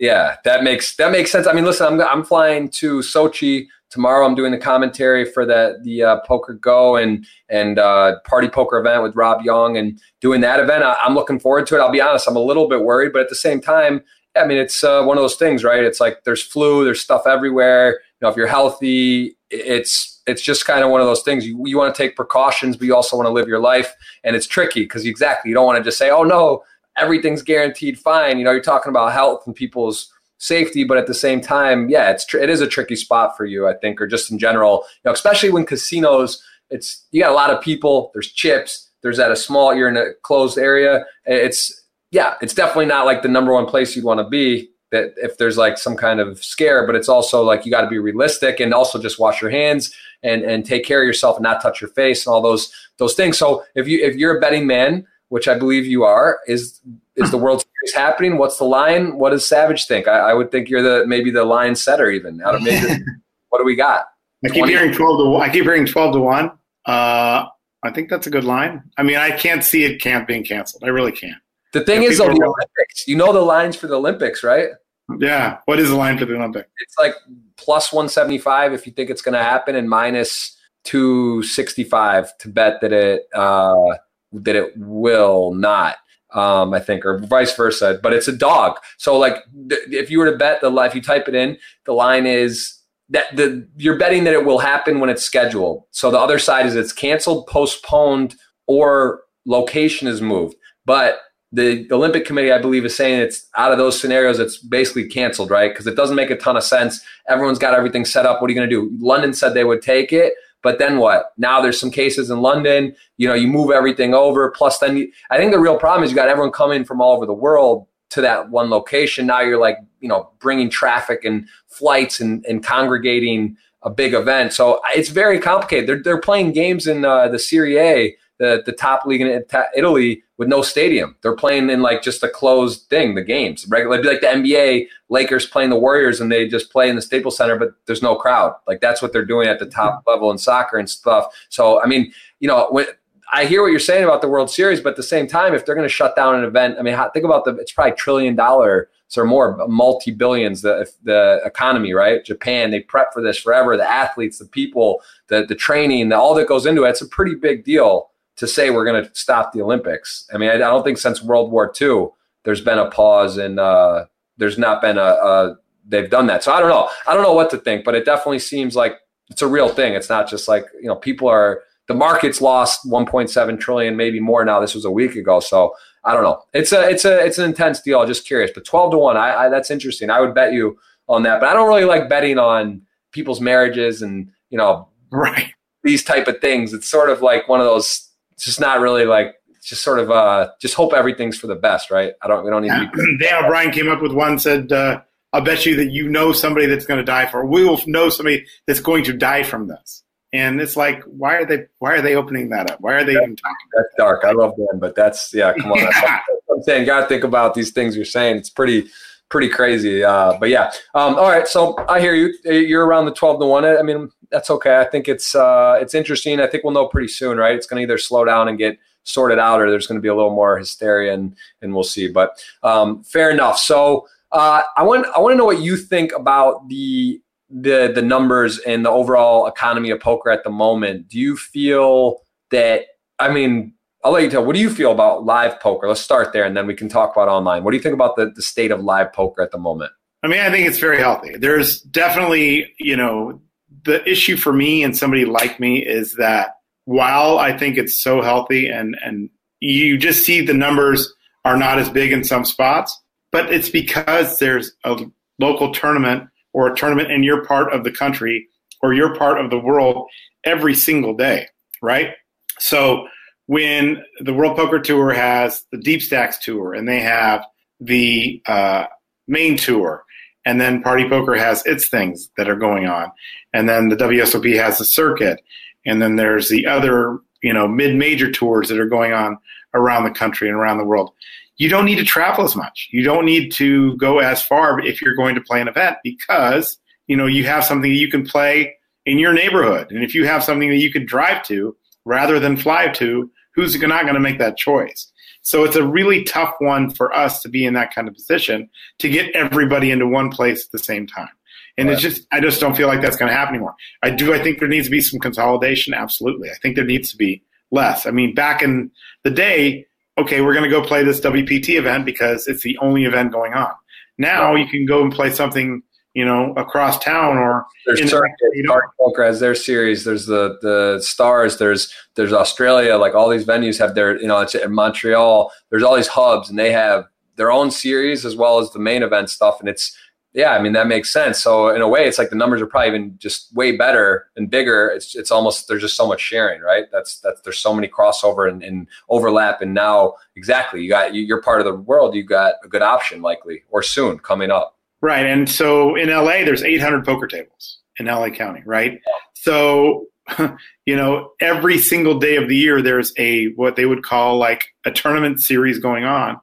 Yeah, that makes that makes sense. I mean, listen, I'm I'm flying to Sochi tomorrow. I'm doing the commentary for the the uh, Poker Go and and uh, Party Poker event with Rob Young, and doing that event. I, am looking forward to it. I'll be honest, I'm a little bit worried, but at the same time, I mean, it's uh, one of those things, right? It's like there's flu, there's stuff everywhere. You know, if you're healthy, it's it's just kind of one of those things. You you want to take precautions, but you also want to live your life, and it's tricky because exactly you don't want to just say, oh no everything's guaranteed fine. You know, you're talking about health and people's safety, but at the same time, yeah, it's tr- it is a tricky spot for you, I think, or just in general. You know, especially when casinos, it's you got a lot of people. There's chips. There's at a small. You're in a closed area. It's yeah, it's definitely not like the number one place you'd want to be. that if there's like some kind of scare, but it's also like you got to be realistic and also just wash your hands and and take care of yourself and not touch your face and all those those things. So if you if you're a betting man, which I believe you are, is is the World Series happening? What's the line? What does Savage think? I, I would think you're the maybe the line setter even. Out of maybe, what do we got? I keep 20? hearing twelve to one I keep hearing twelve to one. Uh, I think that's a good line. I mean, I can't see it can't being canceled. I really can't. The thing is, the Olympics. You know the lines for the Olympics, right? Yeah. What is the line for the Olympics? It's like plus one seventy five if you think it's going to happen, and minus two sixty five to bet that it uh, that it will not. Um, I think, or vice versa. But it's a dog. So, like, if you were to bet the if you type it in, the line is that the you're betting that it will happen when it's scheduled. So the other side is it's canceled, postponed, or location is moved. But the Olympic Committee, I believe, is saying it's out of those scenarios, it's basically canceled, right? Because it doesn't make a ton of sense. Everyone's got everything set up. What are you going to do? London said they would take it, but then what? Now there's some cases in London. You know, you move everything over. Plus, then you, I think the real problem is you got everyone coming from all over the world to that one location. Now you're like, you know, bringing traffic and flights and, and congregating a big event. So it's very complicated. They're, they're playing games in uh, the Serie A, the, the top league in Italy with no stadium. They're playing in like just a closed thing, the games. Regular, like the NBA, Lakers playing the Warriors and they just play in the Staples Center, but there's no crowd. Like that's what they're doing at the top mm-hmm. level in soccer and stuff. So, I mean, you know, when, I hear what you're saying about the World Series, but at the same time, if they're going to shut down an event, I mean, think about the it's probably trillion dollar or more, multi billions the the economy, right? Japan, they prep for this forever. The athletes, the people, the the training, the, all that goes into it. It's a pretty big deal to say we're going to stop the Olympics. I mean, I, I, don't think since World War II there's been a pause and uh, there's not been a, a they've done that. So I don't know. I don't know what to think, but it definitely seems like it's a real thing. It's not just like you know people are the market's lost 1.7 trillion, maybe more now. This was a week ago, so I don't know. It's a it's a it's an intense deal. just curious, but 12 to one, I, I that's interesting. I would bet you on that, but I don't really like betting on people's marriages and you know right these type of things. It's sort of like one of those. It's just not really like just sort of uh just hope everything's for the best, right? I don't we don't need yeah. to be. Dan O'Brien came up with one said. uh I'll bet you that you know somebody that's going to die for. We will know somebody that's going to die from this. And it's like, why are they? Why are they opening that up? Why are they even talking? That's dark. I love Dan, but that's yeah. Come on, yeah. I'm saying. Got to think about these things you're saying. It's pretty, pretty crazy. Uh, but yeah. Um, all right. So I hear you. You're around the 12 to one. I mean, that's okay. I think it's uh, it's interesting. I think we'll know pretty soon, right? It's going to either slow down and get sorted out, or there's going to be a little more hysteria, and and we'll see. But um, fair enough. So. Uh, I want I want to know what you think about the the the numbers and the overall economy of poker at the moment, do you feel that? I mean, I'll let you tell. What do you feel about live poker? Let's start there, and then we can talk about online. What do you think about the, the state of live poker at the moment? I mean, I think it's very healthy. There's definitely, you know, the issue for me and somebody like me is that while I think it's so healthy and and you just see the numbers are not as big in some spots, but it's because there's a local tournament or a tournament in your part of the country or your part of the world every single day, right? So when the World Poker Tour has the Deep Stacks Tour and they have the uh, main tour, and then Party Poker has its things that are going on, and then the WSOP has the circuit, and then there's the other you know mid-major tours that are going on around the country and around the world you don't need to travel as much. You don't need to go as far if you're going to play an event because you know you have something that you can play in your neighborhood, and if you have something that you can drive to rather than fly to, who's not going to make that choice? So it's a really tough one for us to be in that kind of position to get everybody into one place at the same time. And right. it's just, I just don't feel like that's going to happen anymore. I do. I think there needs to be some consolidation. Absolutely. I think there needs to be less. I mean, back in the day, okay, we're going to go play this WPT event because it's the only event going on. Now you can go and play something, you know, across town or there's Turkey, Dark Poker has their series. There's the the Stars. There's there's Australia. Like all these venues have their, you know, it's in Montreal. There's all these hubs, and they have their own series as well as the main event stuff, and it's yeah, I mean that makes sense. So in a way, it's like the numbers are probably even just way better and bigger. It's it's almost there's just so much sharing, right? That's that's there's so many crossover and, and overlap, and now exactly you got you, are part of the world. You got a good option likely or soon coming up. Right. And so in LA, there's 800 poker tables in LA County, right? So, you know, every single day of the year, there's a what they would call like a tournament series going on.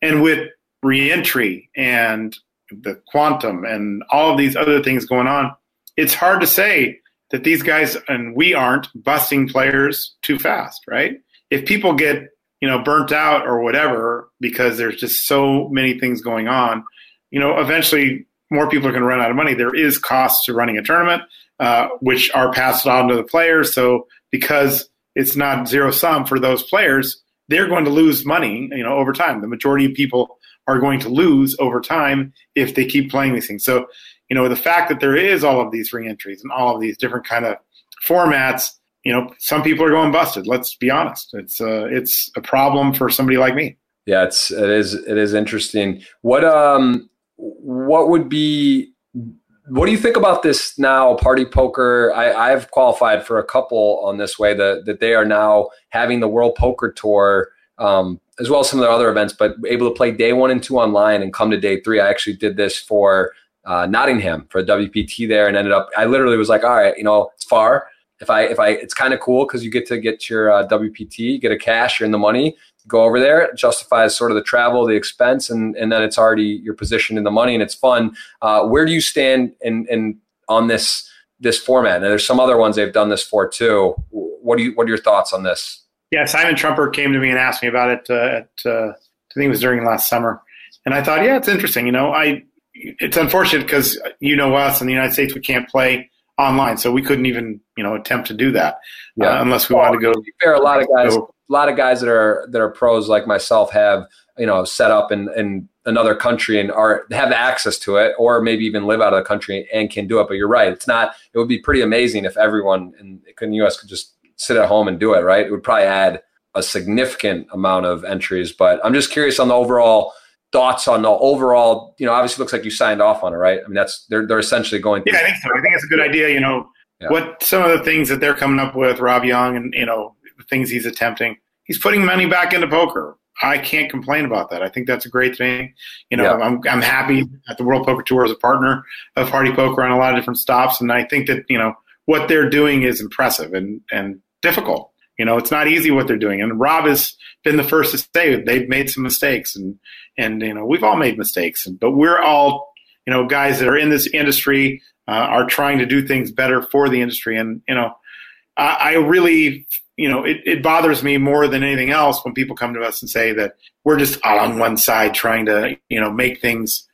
And with reentry and the quantum and all of these other things going on, it's hard to say that these guys and we aren't busting players too fast, right? If people get, you know, burnt out or whatever because there's just so many things going on, you know, eventually more people are going to run out of money. There is costs to running a tournament, uh, which are passed on to the players. So because it's not zero sum for those players, they're going to lose money, you know, over time. The majority of people are going to lose over time if they keep playing these things. So, you know, the fact that there is all of these reentries and all of these different kind of formats, you know, some people are going busted. Let's be honest. It's uh, it's a problem for somebody like me. Yeah, it's it is it is interesting. What um what would be what do you think about this now party poker? I, i've qualified for a couple on this way that, that they are now having the world poker tour um, as well as some of their other events but able to play day one and two online and come to day three. I actually did this for uh, nottingham for wpt there and ended up i literally was like all right you know it's far. If i if i it's kind of cool because you get to get your uh, wpt get a cash you're in the money go over there, it justifies sort of the travel, the expense, and and then it's already your position in the money and it's fun. Uh, where do you stand in in on this this format? And there's some other ones they've done this for too. What do you what are your thoughts on this? Yeah, Simon Trumper came to me and asked me about it uh, at uh, I think it was during last summer, and I thought, yeah, it's interesting. You know, I it's unfortunate because you know us in the United States, we can't play online, so we couldn't even you know attempt to do that yeah. uh, unless we well, wanted to go. To fair, a lot of guys, go. A lot of guys that are that are pros like myself have you know set up in, in another country and are have access to it, or maybe even live out of the country and can do it. But you're right; it's not. It would be pretty amazing if everyone in, in the U.S. could just sit at home and do it. Right? It would probably add a significant amount of entries. But I'm just curious on the overall thoughts on the overall, you know, obviously looks like you signed off on it, right? I mean, that's they're they're essentially going. Yeah, I think so. I think it's a good idea. You know, yeah. what some of the things that they're coming up with, Rob Young, and you know, the things he's attempting. He's putting money back into poker. I can't complain about that. I think that's a great thing. You know, yeah. I'm I'm happy at the World Poker Tour as a partner of Party Poker on a lot of different stops, and I think that you know what they're doing is impressive and and difficult. You know, it's not easy what they're doing. And Rob has been the first to say they've made some mistakes, and and you know we've all made mistakes, but we're all you know guys that are in this industry uh, are trying to do things better for the industry. And you know, I, I really you know it, it bothers me more than anything else when people come to us and say that we're just on one side trying to you know make things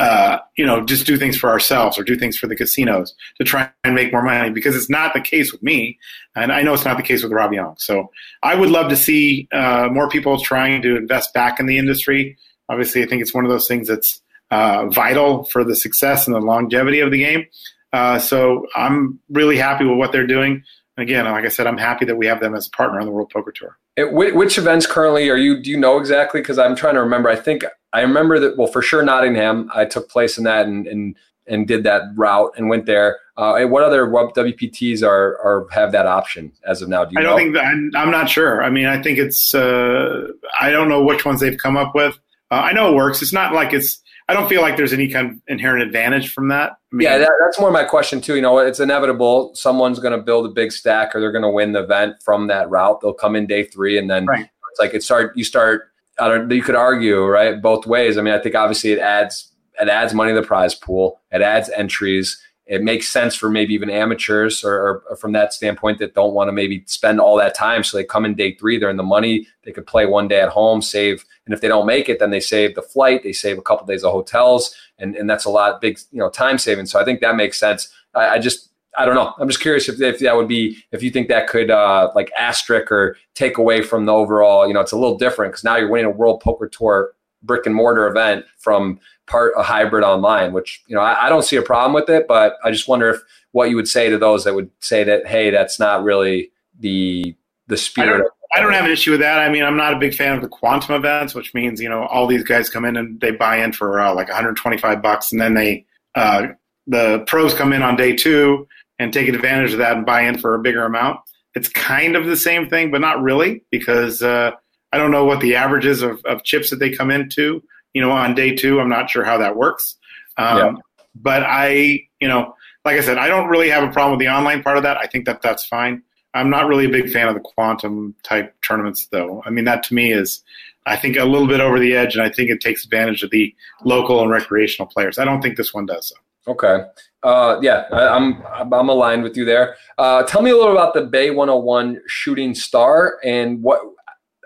uh, you know, just do things for ourselves or do things for the casinos to try and make more money because it's not the case with me. And I know it's not the case with Rob Young. So I would love to see uh, more people trying to invest back in the industry. Obviously, I think it's one of those things that's uh, vital for the success and the longevity of the game. Uh, so I'm really happy with what they're doing. Again, like I said, I'm happy that we have them as a partner on the World Poker Tour. Which events currently are you? Do you know exactly? Because I'm trying to remember. I think I remember that. Well, for sure, Nottingham. I took place in that and and, and did that route and went there. Uh, what other WPTs are are have that option as of now? Do you I don't know? think that, I'm, I'm, not sure. I mean, I think it's. Uh, I don't know which ones they've come up with. Uh, I know it works. It's not like it's. I don't feel like there's any kind of inherent advantage from that. I mean, yeah, that, that's more my question too. You know, it's inevitable. Someone's going to build a big stack, or they're going to win the event from that route. They'll come in day three, and then right. it's like it start. You start I don't, you could argue right both ways. I mean, I think obviously it adds it adds money to the prize pool. It adds entries. It makes sense for maybe even amateurs or, or from that standpoint that don't want to maybe spend all that time. So they come in day three, they're in the money. They could play one day at home, save, and if they don't make it, then they save the flight. They save a couple of days of hotels, and and that's a lot big you know time saving. So I think that makes sense. I, I just I don't know. I'm just curious if, if that would be if you think that could uh, like asterisk or take away from the overall. You know, it's a little different because now you're winning a World Poker Tour brick and mortar event from part a hybrid online, which you know I, I don't see a problem with it, but I just wonder if what you would say to those that would say that hey, that's not really the the spirit. I don't, I don't have an issue with that. I mean, I'm not a big fan of the quantum events, which means you know all these guys come in and they buy in for uh, like 125 bucks, and then they uh, the pros come in on day two and take advantage of that and buy in for a bigger amount. It's kind of the same thing, but not really, because uh, I don't know what the averages of, of chips that they come into. You know, on day two, I'm not sure how that works. Um, yeah. But I, you know, like I said, I don't really have a problem with the online part of that. I think that that's fine. I'm not really a big fan of the quantum type tournaments, though. I mean, that to me is, I think, a little bit over the edge, and I think it takes advantage of the local and recreational players. I don't think this one does so. Okay. Uh, yeah, I, am I'm, I'm aligned with you there. Uh, tell me a little about the Bay 101 Shooting Star and what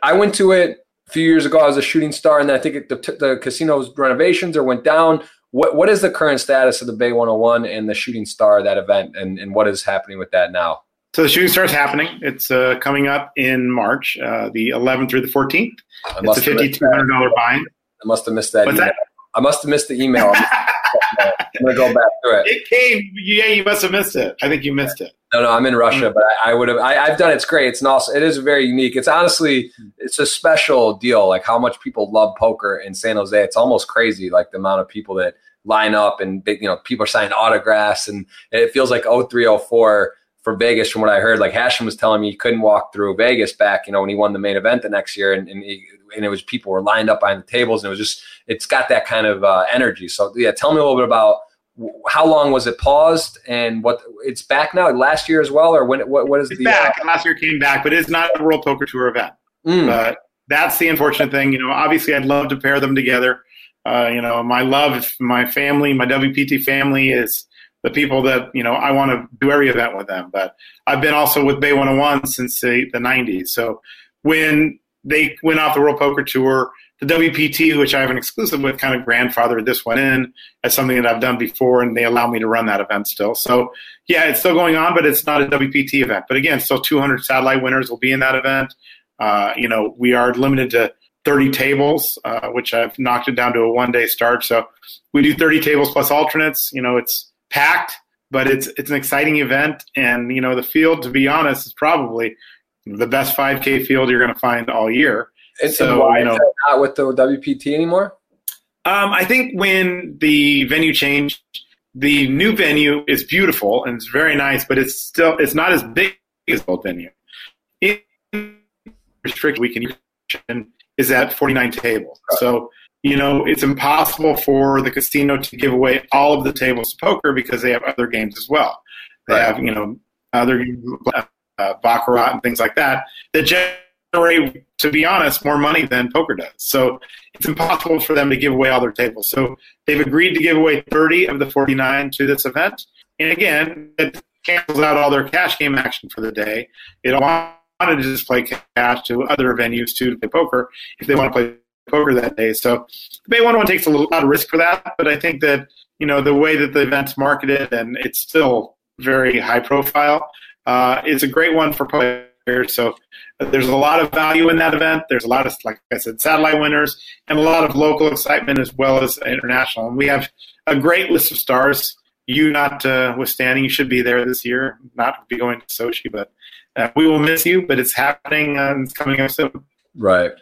I went to it a few years ago. I was a shooting star, and then I think the, the casino's renovations or went down. What what is the current status of the Bay 101 and the Shooting Star that event, and, and what is happening with that now? So the shooting star is happening. It's uh, coming up in March, uh, the 11th through the 14th. It's a $5,200 buy. I must have missed that. What's email. that? I must have missed the email. I'm gonna go back to it. It came. Yeah, you must have missed it. I think you missed it. No, no, I'm in Russia, mm-hmm. but I, I would have. I, have done it. It's great. It's an awesome. It is very unique. It's honestly, it's a special deal. Like how much people love poker in San Jose. It's almost crazy. Like the amount of people that line up and they, you know people are signing autographs, and it feels like 0304 for Vegas, from what I heard, like Hachem was telling me he couldn't walk through Vegas back, you know, when he won the main event the next year, and and, he, and it was people were lined up behind the tables, and it was just it's got that kind of uh, energy. So yeah, tell me a little bit about how long was it paused and what it's back now last year as well or when what, what is it's the back uh, last year came back but it's not a world poker tour event mm. but that's the unfortunate thing you know obviously i'd love to pair them together uh, you know my love my family my wpt family is the people that you know I want to do every event with them. But I've been also with Bay 101 since the, the 90s. So when they went off the World Poker Tour, the WPT, which I have an exclusive with, kind of grandfathered this one in as something that I've done before, and they allow me to run that event still. So yeah, it's still going on, but it's not a WPT event. But again, still 200 satellite winners will be in that event. Uh, you know, we are limited to 30 tables, uh, which I've knocked it down to a one day start. So we do 30 tables plus alternates. You know, it's packed, but it's it's an exciting event. And you know, the field, to be honest, is probably the best 5K field you're going to find all year. And so, why you know, not with the WPT anymore? Um, I think when the venue changed, the new venue is beautiful and it's very nice, but it's still it's not as big as the old venue. In we can is at 49 tables. So you know, it's impossible for the casino to give away all of the tables to poker because they have other games as well. They right. have, you know, other uh, baccarat and things like that that generate, to be honest, more money than poker does. So it's impossible for them to give away all their tables. So they've agreed to give away 30 of the 49 to this event. And again, it cancels out all their cash game action for the day. It wanted to just play cash to other venues too to play poker if they want to play poker that day. So the Bay 101 takes a lot of risk for that, but I think that you know the way that the event's marketed and it's still very high profile uh, is a great one for players. So there's a lot of value in that event. There's a lot of, like I said, satellite winners and a lot of local excitement as well as international. And we have a great list of stars. You not uh, withstanding, you should be there this year. Not be going to Sochi, but uh, we will miss you. But it's happening and it's coming up soon. Right.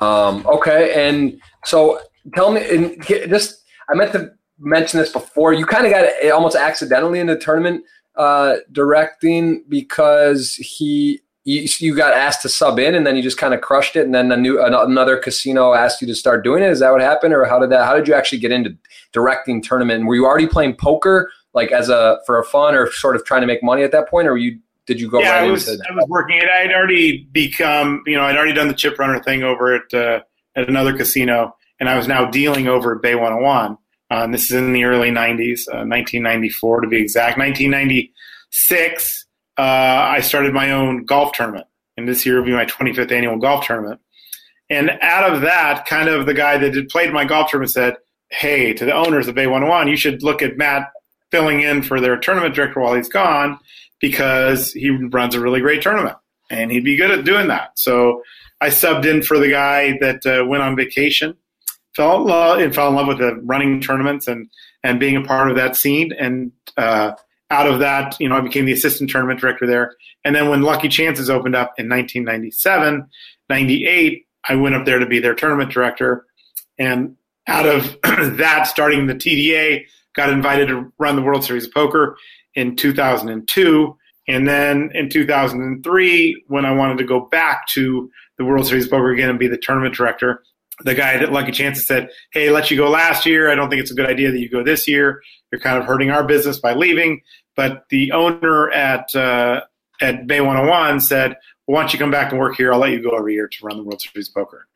Um, okay, and so tell me, and just I meant to mention this before. You kind of got almost accidentally in the tournament uh, directing because he you, you, got asked to sub in and then you just kind of crushed it and then a new another casino asked you to start doing it is that what happened or how did that how did you actually get into directing tournament were you already playing poker like as a for a fun or sort of trying to make money at that point or were you did you go yeah, right I was, I was working it. I'd already become, you know, I'd already done the chip runner thing over at uh, at another casino, and I was now dealing over at Bay 101. Uh, and this is in the early 90s, uh, 1994 to be exact. 1996, uh, I started my own golf tournament, and this year will be my 25th annual golf tournament. And out of that, kind of the guy that had played my golf tournament said, "Hey, to the owners of Bay 101, you should look at Matt filling in for their tournament director while he's gone." Because he runs a really great tournament and he'd be good at doing that. So I subbed in for the guy that uh, went on vacation, fell in love and fell in love with the running tournaments and and being a part of that scene. And uh, out of that, you know, I became the assistant tournament director there. And then when Lucky Chances opened up in 1997, 98, I went up there to be their tournament director. And out of that, starting the TDA, got invited to run the World Series of Poker in 2002. And then in 2003, when I wanted to go back to the World Series Poker again and be the tournament director, the guy that Lucky Chances said, "Hey, let you go last year. I don't think it's a good idea that you go this year. You're kind of hurting our business by leaving." But the owner at uh, at Bay 101 said, well, "Why don't you come back and work here? I'll let you go every year to run the World Series poker."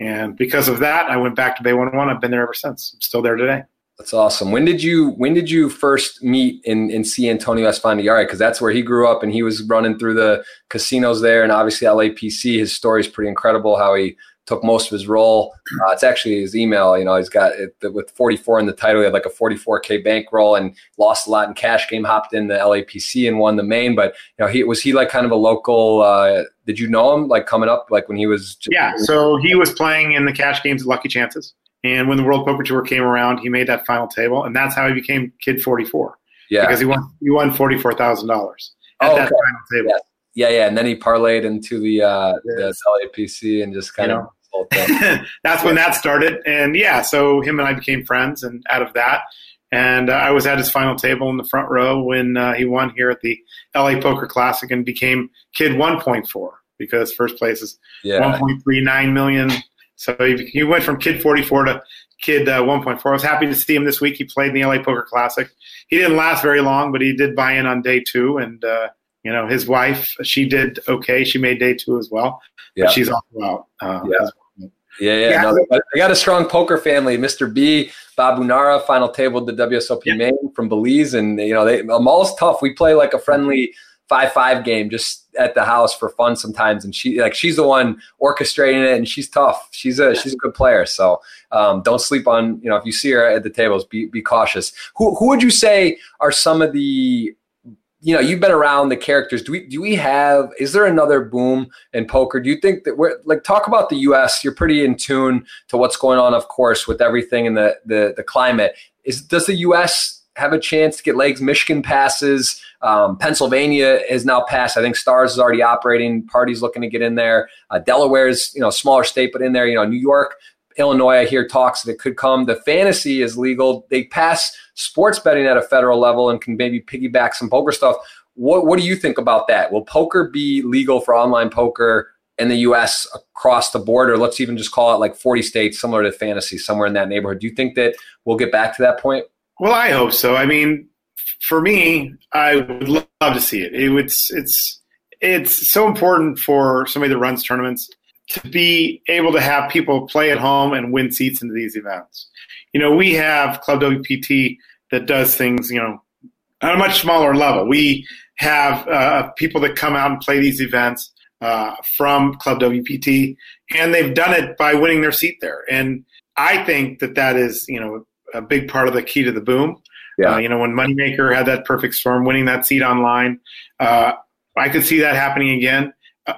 And because of that, I went back to Bay 101. I've been there ever since. I'm still there today. That's awesome. When did you when did you first meet and, and see Antonio Esfandiari? Because that's where he grew up and he was running through the casinos there, and obviously LAPC. His story is pretty incredible. How he took most of his role. Uh, it's actually his email. You know, he's got it, with 44 in the title. He had like a 44k bankroll and lost a lot in cash game. Hopped in the LAPC and won the main. But you know, he was he like kind of a local. Uh, did you know him like coming up like when he was? Just, yeah. So he was playing in the cash games at Lucky Chances, and when the World Poker Tour came around, he made that final table, and that's how he became Kid 44. Yeah. Because he won he won forty four thousand dollars at oh, that final table. Yeah. Yeah, yeah, and then he parlayed into the uh, yes. the LAPC and just kind you of know, that's when that started. And yeah, so him and I became friends, and out of that, and uh, I was at his final table in the front row when uh, he won here at the LA Poker Classic and became Kid 1.4 because first place is yeah. 1.39 million. So he, he, went from Kid 44 to Kid uh, 1.4. I was happy to see him this week. He played in the LA Poker Classic. He didn't last very long, but he did buy in on day two, and uh, you know his wife, she did okay. She made day two as well, yeah. but she's also out. Uh, yeah. Yeah, yeah, yeah. No, they got a strong poker family. Mr. B, Babunara, final table the WSOP yeah. main from Belize, and you know they Amal's tough. We play like a friendly five five game just at the house for fun sometimes, and she like she's the one orchestrating it, and she's tough. She's a she's a good player. So um, don't sleep on you know if you see her at the tables, be be cautious. Who who would you say are some of the you know, you've been around the characters. Do we do we have? Is there another boom in poker? Do you think that we're like talk about the U.S. You're pretty in tune to what's going on, of course, with everything in the the, the climate. Is does the U.S. have a chance to get legs? Michigan passes. Um, Pennsylvania has now passed. I think Stars is already operating. Parties looking to get in there. Uh, Delaware's you know smaller state, but in there. You know, New York Illinois, I hear talks that could come. The fantasy is legal. They pass sports betting at a federal level and can maybe piggyback some poker stuff. What, what do you think about that? Will poker be legal for online poker in the U.S. across the board, or let's even just call it like 40 states, similar to fantasy, somewhere in that neighborhood? Do you think that we'll get back to that point? Well, I hope so. I mean, for me, I would love to see it. it it's it's it's so important for somebody that runs tournaments to be able to have people play at home and win seats into these events. You know, we have Club WPT that does things, you know, on a much smaller level. We have uh, people that come out and play these events uh, from Club WPT, and they've done it by winning their seat there. And I think that that is, you know, a big part of the key to the boom. Yeah. Uh, you know, when Moneymaker had that perfect storm, winning that seat online, uh, I could see that happening again.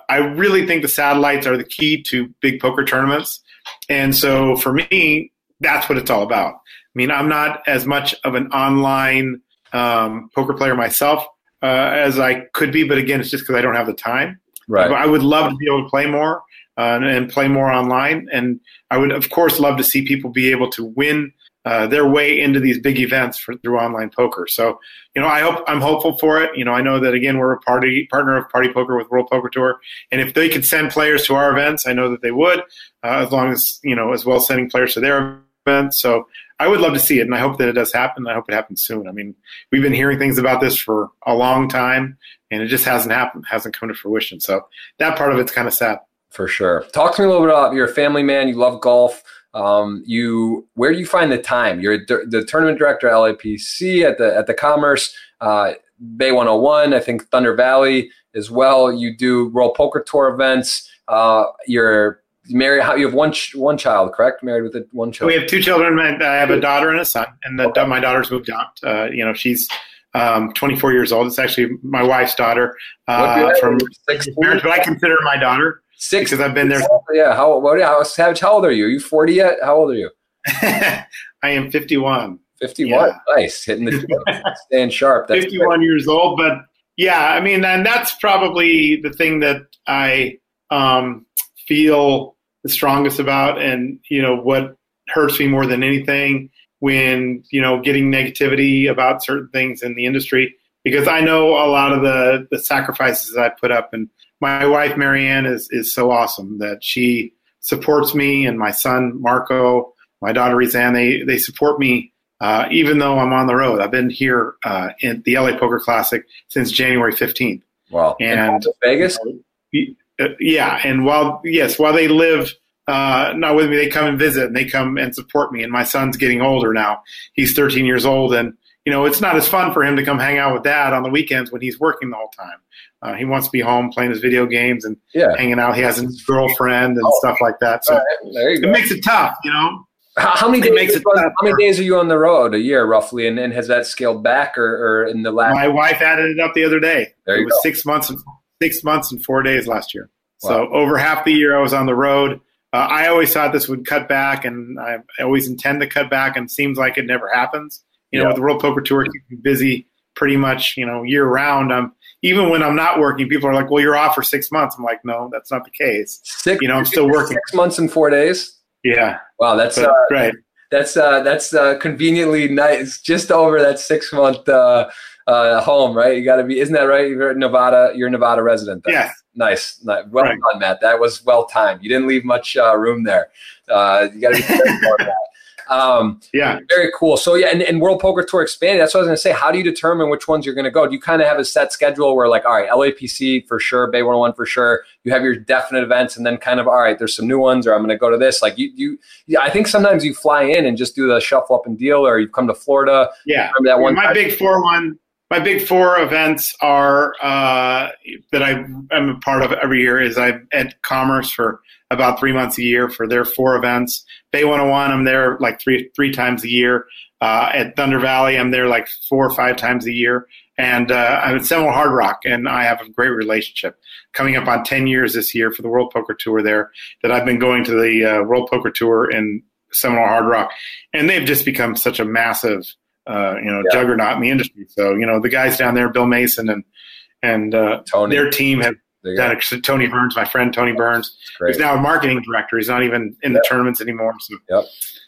I really think the satellites are the key to big poker tournaments. And so for me, that's what it's all about. I mean, I'm not as much of an online um, poker player myself uh, as I could be, but again, it's just because I don't have the time. Right. But I would love to be able to play more uh, and play more online. And I would, of course, love to see people be able to win uh, their way into these big events for, through online poker. So, you know, I hope I'm hopeful for it. You know, I know that again we're a party partner of Party Poker with World Poker Tour, and if they could send players to our events, I know that they would, uh, as long as you know, as well as sending players to their events. So, I would love to see it, and I hope that it does happen. I hope it happens soon. I mean, we've been hearing things about this for a long time, and it just hasn't happened, hasn't come to fruition. So that part of it's kind of sad. For sure. Talk to me a little bit about you're a family man. You love golf. Um, you where do you find the time? You're the tournament director at LAPC at the at the Commerce uh, Bay 101. I think Thunder Valley as well. You do World Poker Tour events. Uh, you're married. How you have one one child, correct? Married with a, one child. We have two children. I have a daughter and a son, and the, okay. my daughter's moved out. Uh, you know, she's um, 24 years old. It's actually my wife's daughter uh, from marriage, but I consider her my daughter. Six. Because I've been there. Yeah. How, what, how, Savage, how old are you? Are you 40 yet? How old are you? I am 51. 51. Yeah. Nice. Hitting the staying sharp. That's 51 great. years old. But yeah, I mean, and that's probably the thing that I um, feel the strongest about. And, you know, what hurts me more than anything when, you know, getting negativity about certain things in the industry because I know a lot of the, the sacrifices that I put up and my wife Marianne is is so awesome that she supports me and my son Marco, my daughter Rizan. They they support me uh, even though I'm on the road. I've been here uh, in the LA Poker Classic since January 15th. Wow! And Vegas. Uh, yeah, and while yes, while they live uh, not with me, they come and visit and they come and support me. And my son's getting older now; he's 13 years old, and you know it's not as fun for him to come hang out with dad on the weekends when he's working the whole time. Uh, he wants to be home playing his video games and yeah. hanging out. He has his girlfriend and oh. stuff like that. So right. it makes it tough, you know. How, how many days? It, how many days are you on the road a year, roughly? And, and has that scaled back, or, or in the last? My wife added it up the other day. There you it was go. six months and six months and four days last year. Wow. So over half the year I was on the road. Uh, I always thought this would cut back, and I always intend to cut back, and seems like it never happens. You know, yeah. with the World Poker Tour keeping busy pretty much, you know, year round. I'm even when I'm not working, people are like, "Well, you're off for six months." I'm like, "No, that's not the case. Six, you know, I'm still working. Six months and four days. Yeah. Wow, that's but, uh, right. That's uh, that's uh, conveniently nice, just over that six month uh, uh, home, right? You got to be, isn't that right? You're Nevada. You're a Nevada resident. Yeah. Nice. nice. Well right. done, Matt. That was well timed. You didn't leave much uh, room there. Uh, you got to be careful that. Um, yeah. Very cool. So yeah, and, and World Poker Tour expanded. That's what I was going to say. How do you determine which ones you're going to go? Do you kind of have a set schedule where like, all right, LAPC for sure, Bay 101 for sure. You have your definite events, and then kind of, all right, there's some new ones, or I'm going to go to this. Like you, you, yeah, I think sometimes you fly in and just do the shuffle up and deal, or you come to Florida. Yeah. Remember that one? My big four one my big four events are uh, that I am a part of every year is I'm at Commerce for about three months a year for their four events. Bay 101, I'm there like three three times a year. Uh, at Thunder Valley, I'm there like four or five times a year. And uh, I'm at Seminole Hard Rock, and I have a great relationship. Coming up on 10 years this year for the World Poker Tour there, that I've been going to the uh, World Poker Tour in Seminole Hard Rock. And they've just become such a massive – uh, you know, yeah. juggernaut in the industry. So, you know, the guys down there, Bill Mason and and uh, their team have it. Tony Burns, my friend Tony Burns, he's now a marketing director. He's not even in yep. the tournaments anymore. So, yep.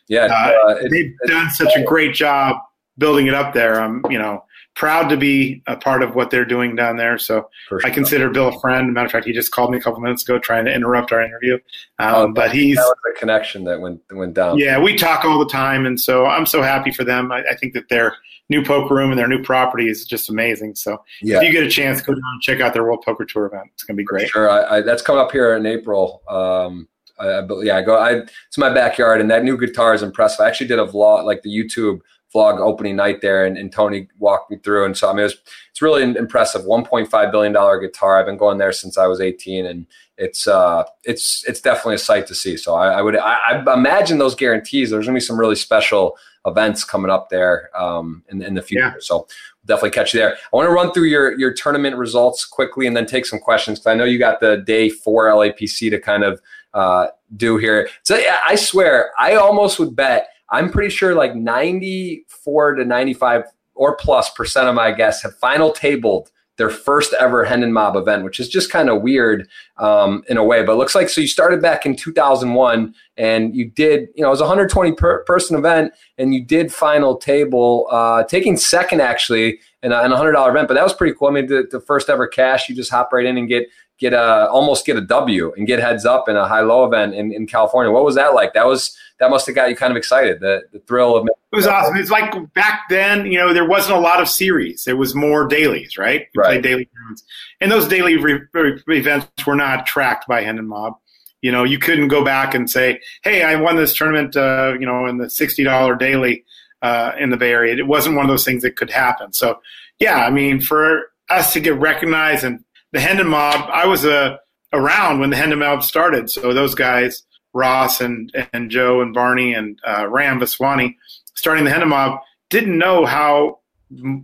Yeah, uh, uh they've done such a great job building it up there. I'm, you know, proud to be a part of what they're doing down there. So sure. I consider Bill a friend. Matter of fact, he just called me a couple minutes ago trying to interrupt our interview. Um, oh, but he's that a connection that went went down. Yeah, we talk all the time, and so I'm so happy for them. I, I think that their new poker room and their new property is just amazing. So yeah. if you get a chance, go down and check out their World Poker Tour event. It's going to be great. Sure, I, I, that's coming up here in April. Um, I, yeah, I go. I it's my backyard, and that new guitar is impressive. I actually did a vlog, like the YouTube vlog opening night there, and, and Tony walked me through. And so I mean, it was, it's really impressive. 1.5 billion dollar guitar. I've been going there since I was 18, and it's uh, it's it's definitely a sight to see. So I, I would I, I, imagine those guarantees. There's gonna be some really special events coming up there um, in, in the future. Yeah. So definitely catch you there. I want to run through your your tournament results quickly, and then take some questions because I know you got the day four LAPC to kind of uh, do here. So yeah, I swear, I almost would bet I'm pretty sure like 94 to 95 or plus percent of my guests have final tabled their first ever Hendon Mob event, which is just kind of weird um, in a way. But it looks like so you started back in 2001 and you did, you know, it was a 120 per person event and you did final table, uh, taking second actually in a, in a $100 event. But that was pretty cool. I mean, the, the first ever cash, you just hop right in and get get a almost get a W and get heads up in a high low event in, in California. What was that like? That was that must have got you kind of excited. The the thrill of it was awesome. It's like back then, you know, there wasn't a lot of series. There was more dailies, right? We right. daily events, and those daily re- re- events were not tracked by Hendon Mob. You know, you couldn't go back and say, "Hey, I won this tournament," uh, you know, in the sixty dollar daily uh, in the Bay Area. It wasn't one of those things that could happen. So, yeah, I mean, for us to get recognized and the Hendon Mob, I was uh, around when the Hendon Mob started. So those guys, Ross and and Joe and Barny and uh, Ram Vaswani, starting the Hendon Mob, didn't know how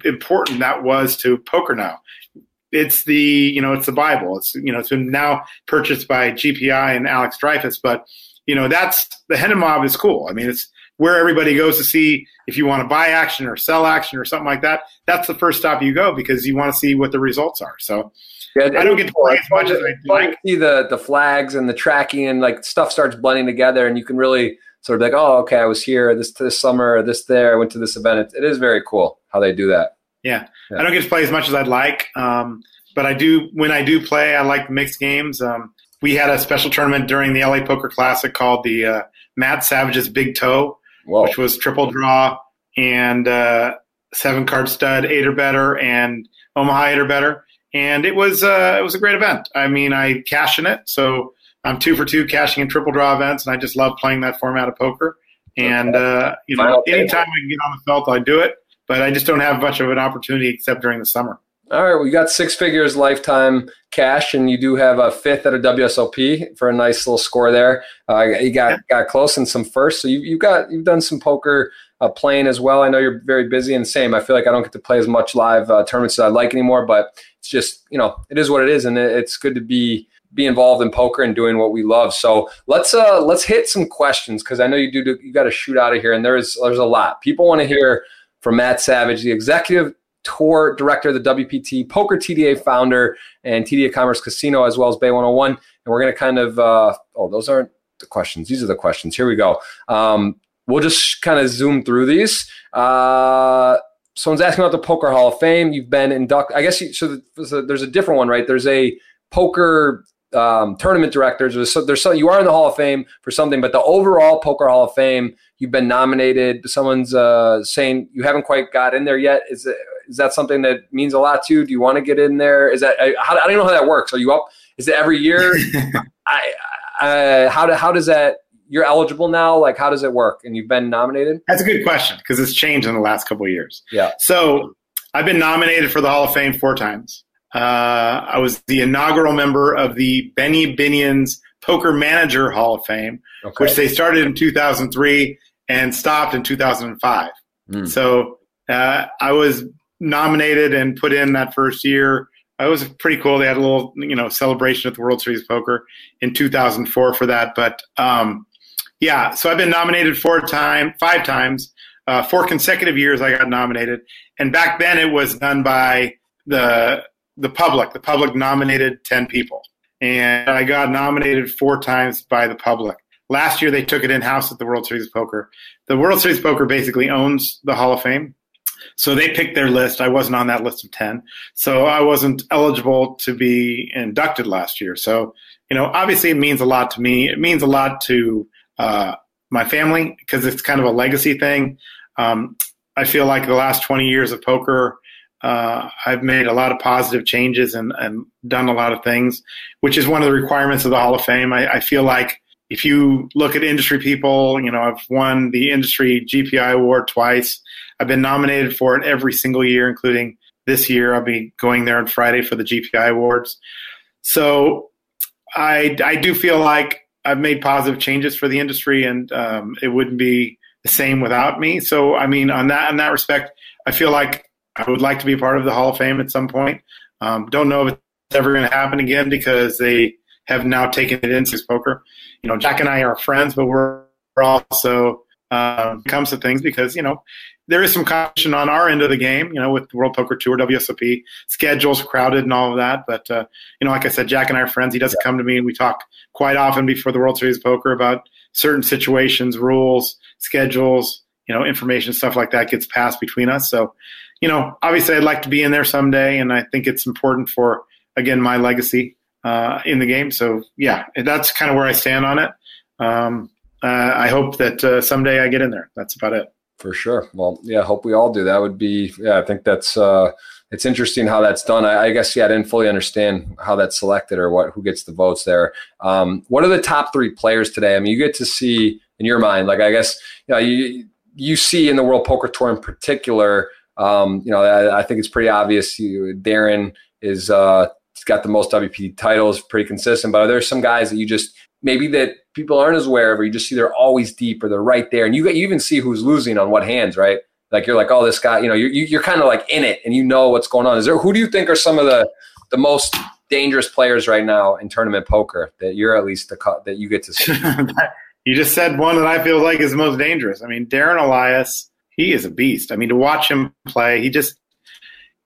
important that was to poker now. It's the you know it's the Bible. It's you know it's been now purchased by GPI and Alex Dreyfus, but you know that's the Hendon Mob is cool. I mean it's where everybody goes to see if you want to buy action or sell action or something like that. That's the first stop you go because you want to see what the results are. So yeah, I don't get to play as much as I like. See the the flags and the tracking and like stuff starts blending together, and you can really sort of like, oh, okay, I was here this this summer, or this there, I went to this event. It, it is very cool how they do that. Yeah. yeah. I don't get to play as much as I'd like, um, but I do when I do play. I like mixed games. Um, we had a special tournament during the LA Poker Classic called the uh, Matt Savage's Big Toe, Whoa. which was triple draw and uh, seven card stud, eight or better, and Omaha eight or better. And it was uh, it was a great event. I mean, I cash in it, so I'm two for two cashing in triple draw events, and I just love playing that format of poker. And uh, you know, anytime I can get on the felt, I do it. But I just don't have much of an opportunity except during the summer. All right, we got six figures lifetime cash, and you do have a fifth at a WSOP for a nice little score there. Uh, you got yeah. got close in some first, so you you got you've done some poker uh, playing as well. I know you're very busy, and same. I feel like I don't get to play as much live uh, tournaments as I like anymore, but just you know it is what it is, and it's good to be be involved in poker and doing what we love. So let's uh let's hit some questions because I know you do you got to shoot out of here, and there's there's a lot people want to hear from Matt Savage, the executive tour director of the WPT, Poker TDA founder, and TDA Commerce Casino, as well as Bay 101. And we're going to kind of, uh, oh, those aren't the questions. These are the questions. Here we go. Um, we'll just kind of zoom through these. Uh, someone's asking about the Poker Hall of Fame. You've been inducted. I guess you, so. There's a different one, right? There's a poker um, tournament directors. There's, so, there's so, you are in the Hall of Fame for something, but the overall Poker Hall of Fame, you've been nominated. Someone's uh, saying you haven't quite got in there yet. Is it, is that something that means a lot to you? Do you want to get in there? Is that I, I don't know how that works. Are you up? Is it every year? I, I, how do, how does that? You're eligible now. Like how does it work? And you've been nominated. That's a good question because it's changed in the last couple of years. Yeah. So I've been nominated for the Hall of Fame four times. Uh, I was the inaugural member of the Benny Binions Poker Manager Hall of Fame, okay. which they started in 2003 and stopped in 2005. Mm. So uh, I was nominated and put in that first year. It was pretty cool. They had a little, you know, celebration at the World Series of Poker in 2004 for that. But um, yeah, so I've been nominated four time, five times, uh, four consecutive years. I got nominated, and back then it was done by the the public. The public nominated ten people, and I got nominated four times by the public. Last year they took it in house at the World Series Poker. The World Series Poker basically owns the Hall of Fame. So they picked their list. I wasn't on that list of 10. So I wasn't eligible to be inducted last year. So, you know, obviously it means a lot to me. It means a lot to uh, my family because it's kind of a legacy thing. Um, I feel like the last 20 years of poker, uh, I've made a lot of positive changes and, and, done a lot of things, which is one of the requirements of the Hall of Fame. I, I feel like if you look at industry people, you know, I've won the industry GPI award twice. I've been nominated for it every single year, including this year. I'll be going there on Friday for the GPI awards. So I, I do feel like I've made positive changes for the industry, and um, it wouldn't be the same without me. So I mean, on that in that respect, I feel like I would like to be part of the Hall of Fame at some point. Um, don't know if it's ever going to happen again because they have now taken it into poker. You know, Jack and I are friends, but we're also um, comes to things because you know there is some competition on our end of the game. You know, with World Poker Tour, WSOP schedules crowded and all of that. But uh, you know, like I said, Jack and I are friends. He doesn't yeah. come to me, and we talk quite often before the World Series of Poker about certain situations, rules, schedules, you know, information, stuff like that gets passed between us. So, you know, obviously, I'd like to be in there someday, and I think it's important for again my legacy uh, in the game. So yeah, that's kind of where I stand on it. Um, uh, I hope that uh, someday I get in there. That's about it. For sure. Well, yeah, hope we all do. That would be, yeah, I think that's, uh, it's interesting how that's done. I, I, guess, yeah, I didn't fully understand how that's selected or what, who gets the votes there. Um, what are the top three players today? I mean, you get to see in your mind, like, I guess, you know, you, you see in the World Poker Tour in particular, um, you know, I, I, think it's pretty obvious. You, Darren is, uh, got the most WPT titles, pretty consistent. But there's some guys that you just maybe that people aren't as aware of, or you just see they're always deep or they're right there, and you you even see who's losing on what hands, right? Like you're like, oh, this guy, you know, you're you're kind of like in it, and you know what's going on. Is there who do you think are some of the the most dangerous players right now in tournament poker that you're at least the cut that you get to see? you just said one that I feel like is the most dangerous. I mean, Darren Elias, he is a beast. I mean, to watch him play, he just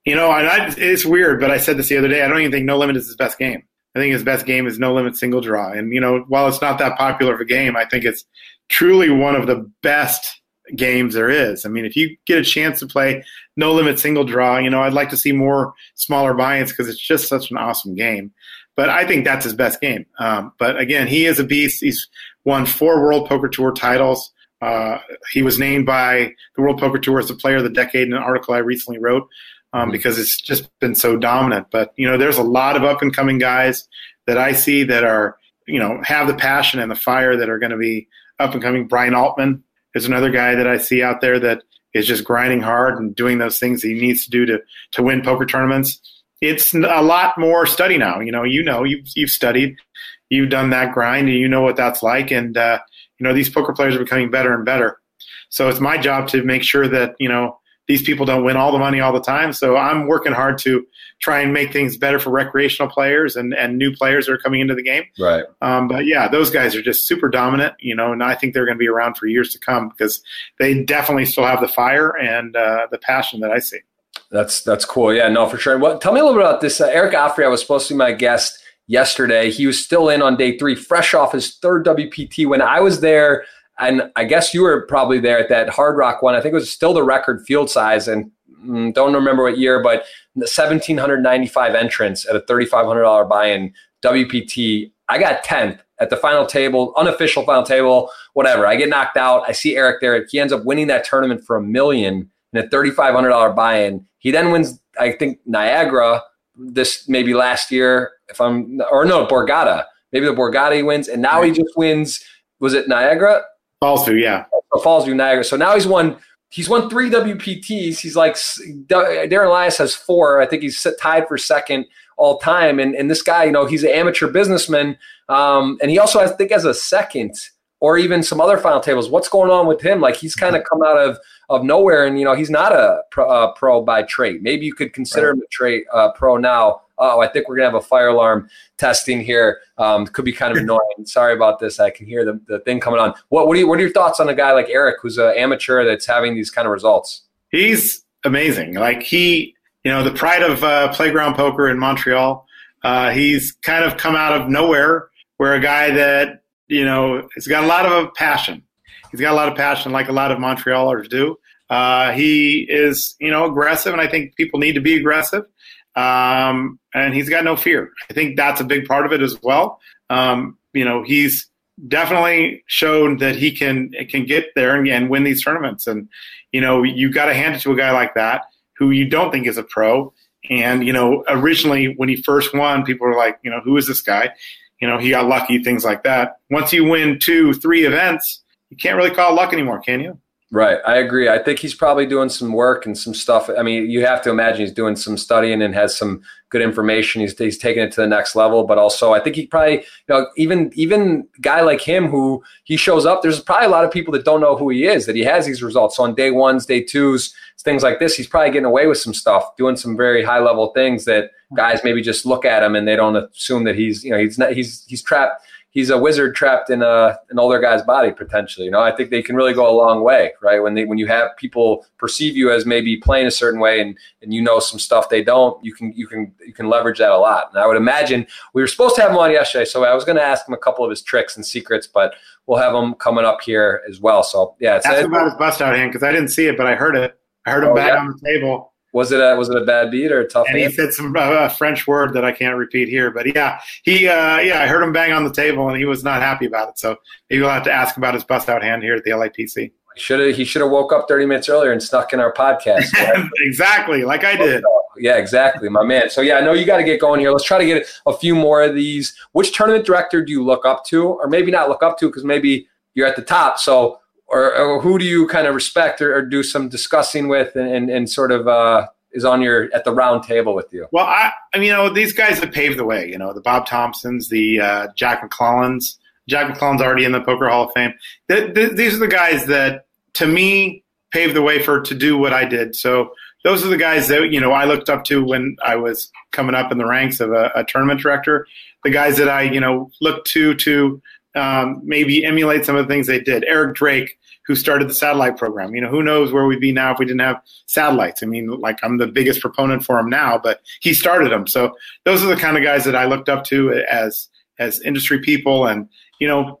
you know, and I, it's weird, but I said this the other day. I don't even think No Limit is his best game. I think his best game is No Limit Single Draw. And, you know, while it's not that popular of a game, I think it's truly one of the best games there is. I mean, if you get a chance to play No Limit Single Draw, you know, I'd like to see more smaller buy-ins because it's just such an awesome game. but I think that's his best game. Um, but again, he is a beast. He's won four World Poker Tour titles. Uh, he was named by the World Poker Tour as the Player of the Decade in an article I recently wrote um, mm-hmm. because it's just been so dominant. But you know, there's a lot of up and coming guys that I see that are you know have the passion and the fire that are going to be up and coming. Brian Altman is another guy that I see out there that is just grinding hard and doing those things he needs to do to to win poker tournaments. It's a lot more study now. You know, you know, you've you've studied, you've done that grind, and you know what that's like. And uh, you know, these poker players are becoming better and better. So it's my job to make sure that you know these people don't win all the money all the time. So I'm working hard to try and make things better for recreational players and, and new players that are coming into the game. Right. Um, but yeah, those guys are just super dominant, you know, and I think they're going to be around for years to come because they definitely still have the fire and uh, the passion that I see. That's that's cool. Yeah, no, for sure. Well, tell me a little bit about this. Uh, Eric Afriat was supposed to be my guest yesterday. He was still in on day three, fresh off his third WPT. When I was there, and I guess you were probably there at that Hard Rock one. I think it was still the record field size, and mm, don't remember what year, but 1,795 entrants at a $3,500 buy-in WPT. I got 10th at the final table, unofficial final table, whatever. I get knocked out. I see Eric there. He ends up winning that tournament for a million in a $3,500 buy-in. He then wins, I think, Niagara this maybe last year, if I'm, or no, Borgata. Maybe the Borgata he wins, and now he just wins. Was it Niagara? Fallsview, yeah. Oh, Fallsview, Niagara. So now he's won. He's won three WPTs. He's like Darren Elias has four. I think he's tied for second all time. And and this guy, you know, he's an amateur businessman, um, and he also I think has a second or even some other final tables. What's going on with him? Like he's kind of come out of of nowhere, and you know he's not a pro, pro by trade. Maybe you could consider right. him a uh, pro now. Oh, I think we're gonna have a fire alarm testing here. Um, could be kind of annoying. Sorry about this. I can hear the, the thing coming on. What what are you, what are your thoughts on a guy like Eric, who's an amateur that's having these kind of results? He's amazing. Like he, you know, the pride of uh, playground poker in Montreal. Uh, he's kind of come out of nowhere. Where a guy that you know has got a lot of passion He's got a lot of passion, like a lot of Montrealers do. Uh, he is, you know, aggressive, and I think people need to be aggressive. Um, and he's got no fear. I think that's a big part of it as well. Um, you know, he's definitely shown that he can can get there and, and win these tournaments. And you know, you got to hand it to a guy like that who you don't think is a pro. And you know, originally when he first won, people were like, you know, who is this guy? You know, he got lucky, things like that. Once you win two, three events, you can't really call luck anymore, can you? Right. I agree. I think he's probably doing some work and some stuff. I mean, you have to imagine he's doing some studying and has some good information. He's, he's taking it to the next level, but also I think he probably, you know, even, even guy like him who he shows up, there's probably a lot of people that don't know who he is, that he has these results. So on day ones, day twos, things like this, he's probably getting away with some stuff, doing some very high level things that guys maybe just look at him and they don't assume that he's, you know, he's not, he's, he's trapped he's a wizard trapped in a an older guy's body potentially. You know, I think they can really go a long way, right? When they when you have people perceive you as maybe playing a certain way and and you know some stuff they don't, you can you can you can leverage that a lot. And I would imagine we were supposed to have him on yesterday, so I was going to ask him a couple of his tricks and secrets, but we'll have him coming up here as well. So yeah, ask him about his bust out hand because I didn't see it, but I heard it. I heard him oh, bang yeah. on the table. Was it a was it a bad beat or a tough? And hand? he said some uh, French word that I can't repeat here, but yeah, he uh, yeah, I heard him bang on the table and he was not happy about it. So maybe we'll have to ask about his bust out hand here at the LAPC. Should have he should have woke up thirty minutes earlier and snuck in our podcast. Right? exactly, like I did. Yeah, exactly, my man. So yeah, I know you got to get going here. Let's try to get a few more of these. Which tournament director do you look up to, or maybe not look up to because maybe you're at the top. So or, or, who do you kind of respect or, or do some discussing with and, and, and sort of uh, is on your at the round table with you? Well, I, I mean, you know, these guys have paved the way. You know, the Bob Thompsons, the uh, Jack McClellans. Jack McClellan's already in the Poker Hall of Fame. The, the, these are the guys that, to me, paved the way for to do what I did. So those are the guys that you know I looked up to when I was coming up in the ranks of a, a tournament director. The guys that I you know looked to to um, maybe emulate some of the things they did. Eric Drache who started the satellite program. You know, who knows where we'd be now if we didn't have satellites. I mean, like I'm the biggest proponent for him now, but he started them. So those are the kind of guys that I looked up to as as industry people, and you know,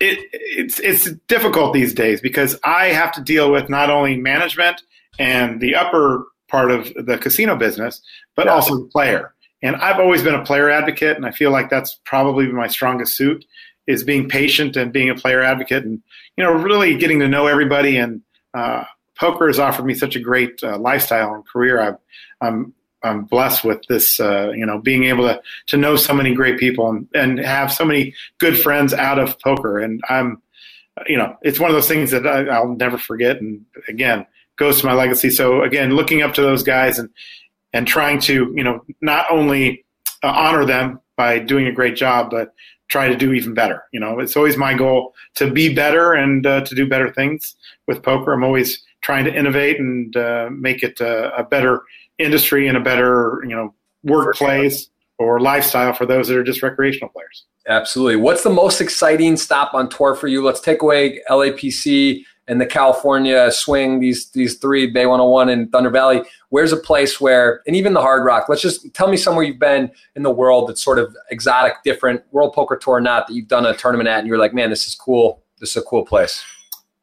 it, it's it's difficult these days because I have to deal with not only management and the upper part of the casino business, but yeah. also the player. And I've always been a player advocate, and I feel like that's probably my strongest suit is being patient and being a player advocate, and you know, really getting to know everybody. And uh, poker has offered me such a great uh, lifestyle and career. I've, I'm I'm blessed with this, uh, you know, being able to to know so many great people and, and have so many good friends out of poker. And I'm, you know, it's one of those things that I, will never forget. And again, goes to my legacy. So again, looking up to those guys and and trying to, you know, not only uh, honor them by doing a great job, but try to do even better. You know, it's always my goal to be better and uh, to do better things with poker. I'm always trying to innovate and uh, make it a, a better industry and a better you know workplace or lifestyle for those that are just recreational players. Absolutely. What's the most exciting stop on tour for you? Let's take away LAPC and the California swing, these these three, Bay 101 and Thunder Valley. Where's a place where, and even the Hard Rock, let's just tell me somewhere you've been in the world that's sort of exotic, different, World Poker Tour not, that you've done a tournament at and you're like, man, this is cool. This is a cool place.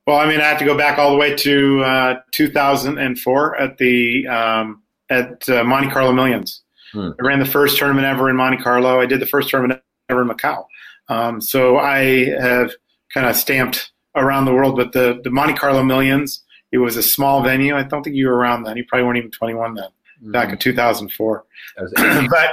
Well, I mean, I have to go back all the way to uh, 2004 at the um, at uh, Monte Carlo Millions. Hmm. I ran the first tournament ever in Monte Carlo. I did the first tournament ever in Macau. Um, so I have kind of stamped around the world. But the, the Monte Carlo Millions, it was a small venue. I don't think you were around then. You probably weren't even 21 then, mm-hmm. back in 2004. but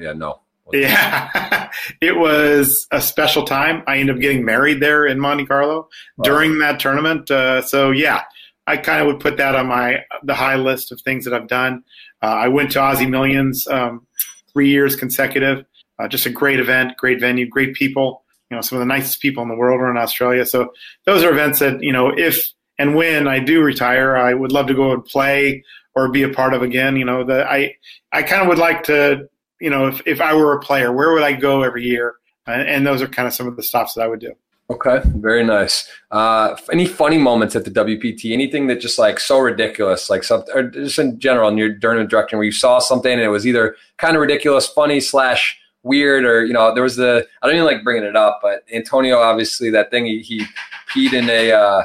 yeah, no. Yeah, it was a special time. I ended up getting married there in Monte Carlo wow. during that tournament. Uh, so yeah, I kind of would put that on my the high list of things that I've done. Uh, I went to Aussie Millions um, three years consecutive. Uh, just a great event, great venue, great people. You know, some of the nicest people in the world are in Australia. So those are events that you know, if and when I do retire, I would love to go and play or be a part of again. You know, the I I kind of would like to. You know, if if I were a player, where would I go every year? and, and those are kind of some of the stops that I would do. Okay, very nice. Uh, any funny moments at the WPT? Anything that just like so ridiculous, like something, or just in general in your tournament directing, where you saw something and it was either kind of ridiculous, funny slash weird, or you know, there was the I don't even like bringing it up, but Antonio obviously that thing he, he peed in a uh,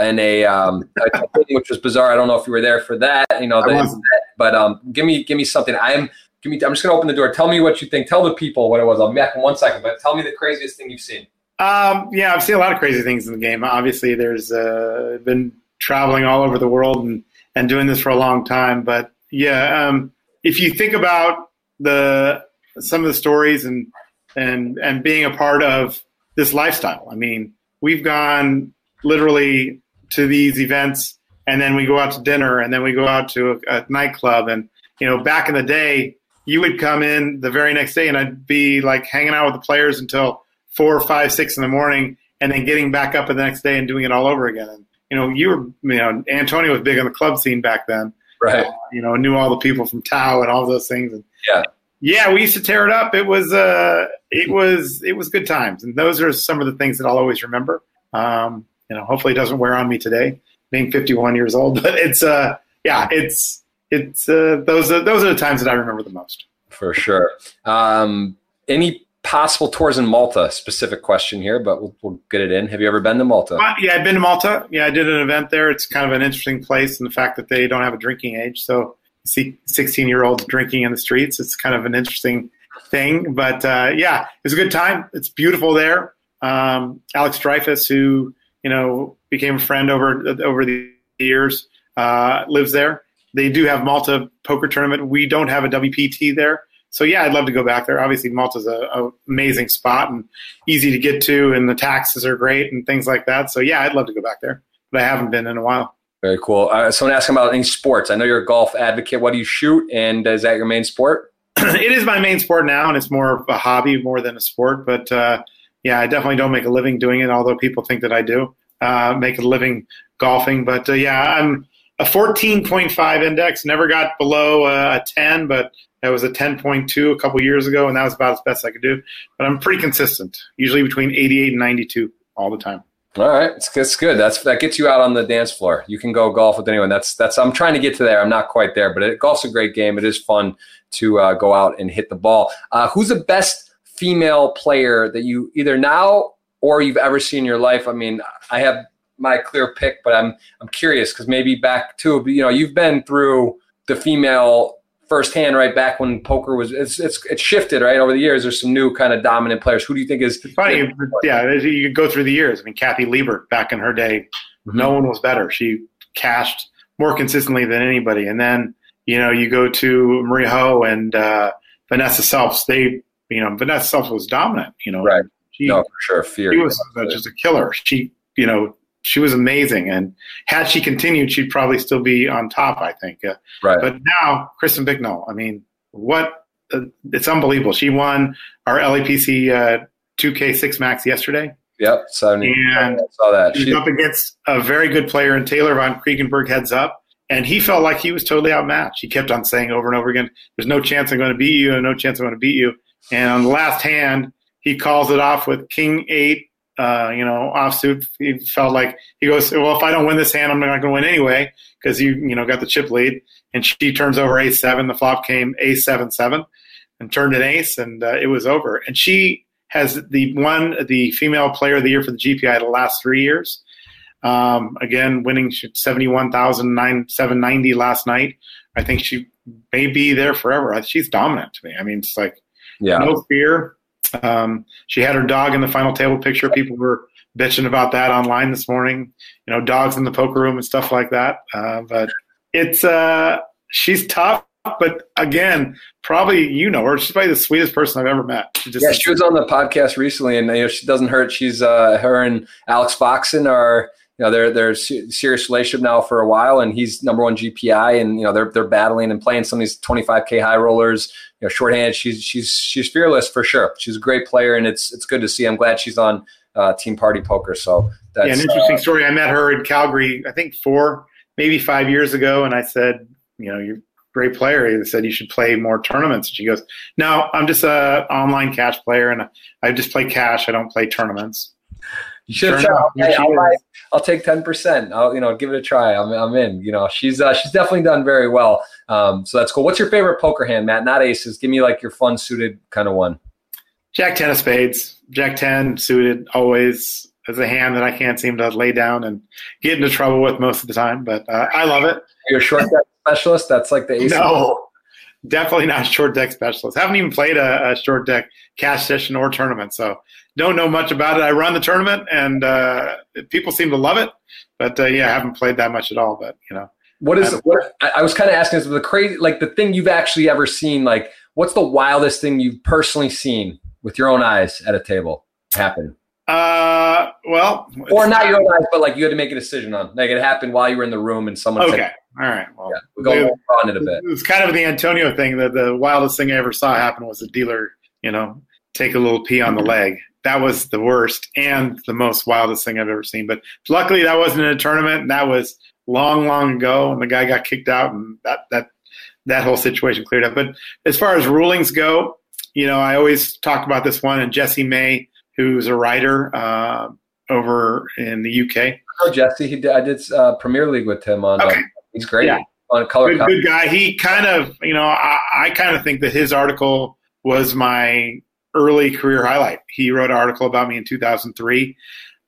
in a, um, which was bizarre. I don't know if you were there for that, you know, the, but um, give me give me something. I'm give me. I'm just gonna open the door. Tell me what you think. Tell the people what it was. I'll be back in one second, but tell me the craziest thing you've seen. Um, yeah, I've seen a lot of crazy things in the game. Obviously, there's uh, been traveling all over the world and, and doing this for a long time. But yeah, um, if you think about the some of the stories and and and being a part of this lifestyle, I mean, we've gone literally to these events, and then we go out to dinner, and then we go out to a, a nightclub, and you know, back in the day, you would come in the very next day, and I'd be like hanging out with the players until four, five, six in the morning, and then getting back up the next day and doing it all over again. And you know, you were, you know, Antonio was big on the club scene back then. Right. Uh, you know, knew all the people from Tao and all those things. And yeah, yeah, we used to tear it up. It was, uh, it was, it was good times. And those are some of the things that I'll always remember. Um, you know, hopefully it doesn't wear on me today, being 51 years old. But it's, uh, yeah, it's, it's, uh, those are those are the times that I remember the most. For sure. Um, any possible tours in Malta? Specific question here, but we'll, we'll get it in. Have you ever been to Malta? Uh, yeah, I've been to Malta. Yeah, I did an event there. It's kind of an interesting place in the fact that they don't have a drinking age. So 16 year olds drinking in the streets. It's kind of an interesting thing. But uh, yeah, it's a good time. It's beautiful there. Um, Alex Dreyfus, who you know became a friend over over the years, uh, lives there. They do have Malta poker tournament. We don't have a WPT there so yeah, I'd love to go back there. Obviously, Malta's a, a amazing spot and easy to get to, and the taxes are great and things like that. So yeah, I'd love to go back there, but I haven't been in a while. Very cool. Uh, someone asking about any sports. I know you're a golf advocate. What do you shoot, and is that your main sport? it is my main sport now, and it's more of a hobby more than a sport. But uh, yeah, I definitely don't make a living doing it, although people think that I do uh, make a living golfing. But uh, yeah, I'm a 14.5 index. Never got below uh, a 10, but that was a 10.2 a couple years ago, and that was about as best I could do. But I'm pretty consistent, usually between 88 and 92 all the time. All right, it's, good. That's that gets you out on the dance floor. You can go golf with anyone. That's that's. I'm trying to get to there. I'm not quite there, but it, golf's a great game. It is fun to uh, go out and hit the ball. Uh, who's the best female player that you either now or you've ever seen in your life? I mean, I have my clear pick, but I'm I'm curious because maybe back to you know you've been through the female firsthand, right back when poker was it's it's it's shifted right over the years. There's some new kind of dominant players. Who do you think is it's funny? Yeah, you could go through the years. I mean, Kathy Liebert back in her day, mm-hmm. no one was better. She cashed more consistently than anybody. And then you know you go to Maria Ho and uh, Vanessa Selbst. They you know Vanessa Selbst was dominant. You know, right? She, no, for sure. Fear. She was just a killer. She you know she was amazing. And had she continued, she'd probably still be on top, I think. Uh, right. But now, Kristen Bicknell, I mean, what? Uh, it's unbelievable. She won our LAPC uh, 2K6 Max yesterday. Yep, 70. And I saw that. She's up against a very good player in Taylor von Kriegenbergh heads up. And he felt like he was totally outmatched. He kept on saying over and over again, There's no chance I'm going to beat you, and no chance I'm going to beat you. And on the last hand, he calls it off with King 8, uh, you know, offsuit. He felt like he goes, well, if I don't win this hand, I'm not going to win anyway because you, you know, got the chip lead. And she turns over ace seven. The flop came ace seven seven, and turned an ace, and uh, it was over. And she has the one the female player of the year for the GPI the last three years. Um, again, winning seventy one thousand nine seven ninety last night. I think she may be there forever. She's dominant to me. I mean, it's like yeah. no fear. Um, she had her dog in the final table picture. People were bitching about that online this morning. You know, dogs in the poker room and stuff like that. Uh, but it's uh, she's tough. But again, probably you know her. She's probably the sweetest person I've ever met. She yeah, she was on the podcast recently, and you know, she doesn't hurt. She's uh, her and Alex Foxen are you know they're they're serious relationship now for a while, and he's number one GPI, and you know they're they're battling and playing some of these 25k high rollers. You know, shorthand. She's she's she's fearless for sure. She's a great player, and it's it's good to see. I'm glad she's on uh, Team Party Poker. So that's yeah, an interesting uh, story. I met her in Calgary, I think four maybe five years ago, and I said, you know, you're a great player. He said you should play more tournaments. And she goes, no, I'm just a online cash player, and I just play cash. I don't play tournaments. You should sure Hey, I'll, buy, I'll take ten percent. I'll you know give it a try. I'm I'm in. You know she's uh, she's definitely done very well. Um, so that's cool. What's your favorite poker hand, Matt? Not aces. Give me like your fun suited kind of one. Jack ten of spades. Jack ten suited always is a hand that I can't seem to lay down and get into trouble with most of the time. But uh, I love it. You're a short deck specialist. That's like the ace. No, definitely not a short deck specialist. Haven't even played a, a short deck cash session or tournament. So don't know much about it. I run the tournament, and uh, people seem to love it. But uh, yeah, I haven't played that much at all. But you know, what is what? I was kind of asking this, the crazy, like the thing you've actually ever seen. Like, what's the wildest thing you've personally seen with your own eyes at a table happen? Uh, well, or not your own eyes, but like you had to make a decision on. Like it happened while you were in the room, and someone okay. said, all right. Well, yeah, we'll go on it a bit. It's kind of the Antonio thing. That the wildest thing I ever saw happen was a dealer, you know, take a little pee on the leg that was the worst and the most wildest thing I've ever seen. But luckily, that wasn't in a tournament. That was long, long ago, and the guy got kicked out, and that that that whole situation cleared up. But as far as rulings go, you know, I always talk about this one, and Jesse May, who's a writer uh, over in the UK. Oh, Jesse, he did, I did uh, Premier League with him on. Uh, okay. Uh, he's great. Yeah. On color good, good guy. He kind of, you know, I, I kind of think that his article was my early career highlight. He wrote an article about me in 2003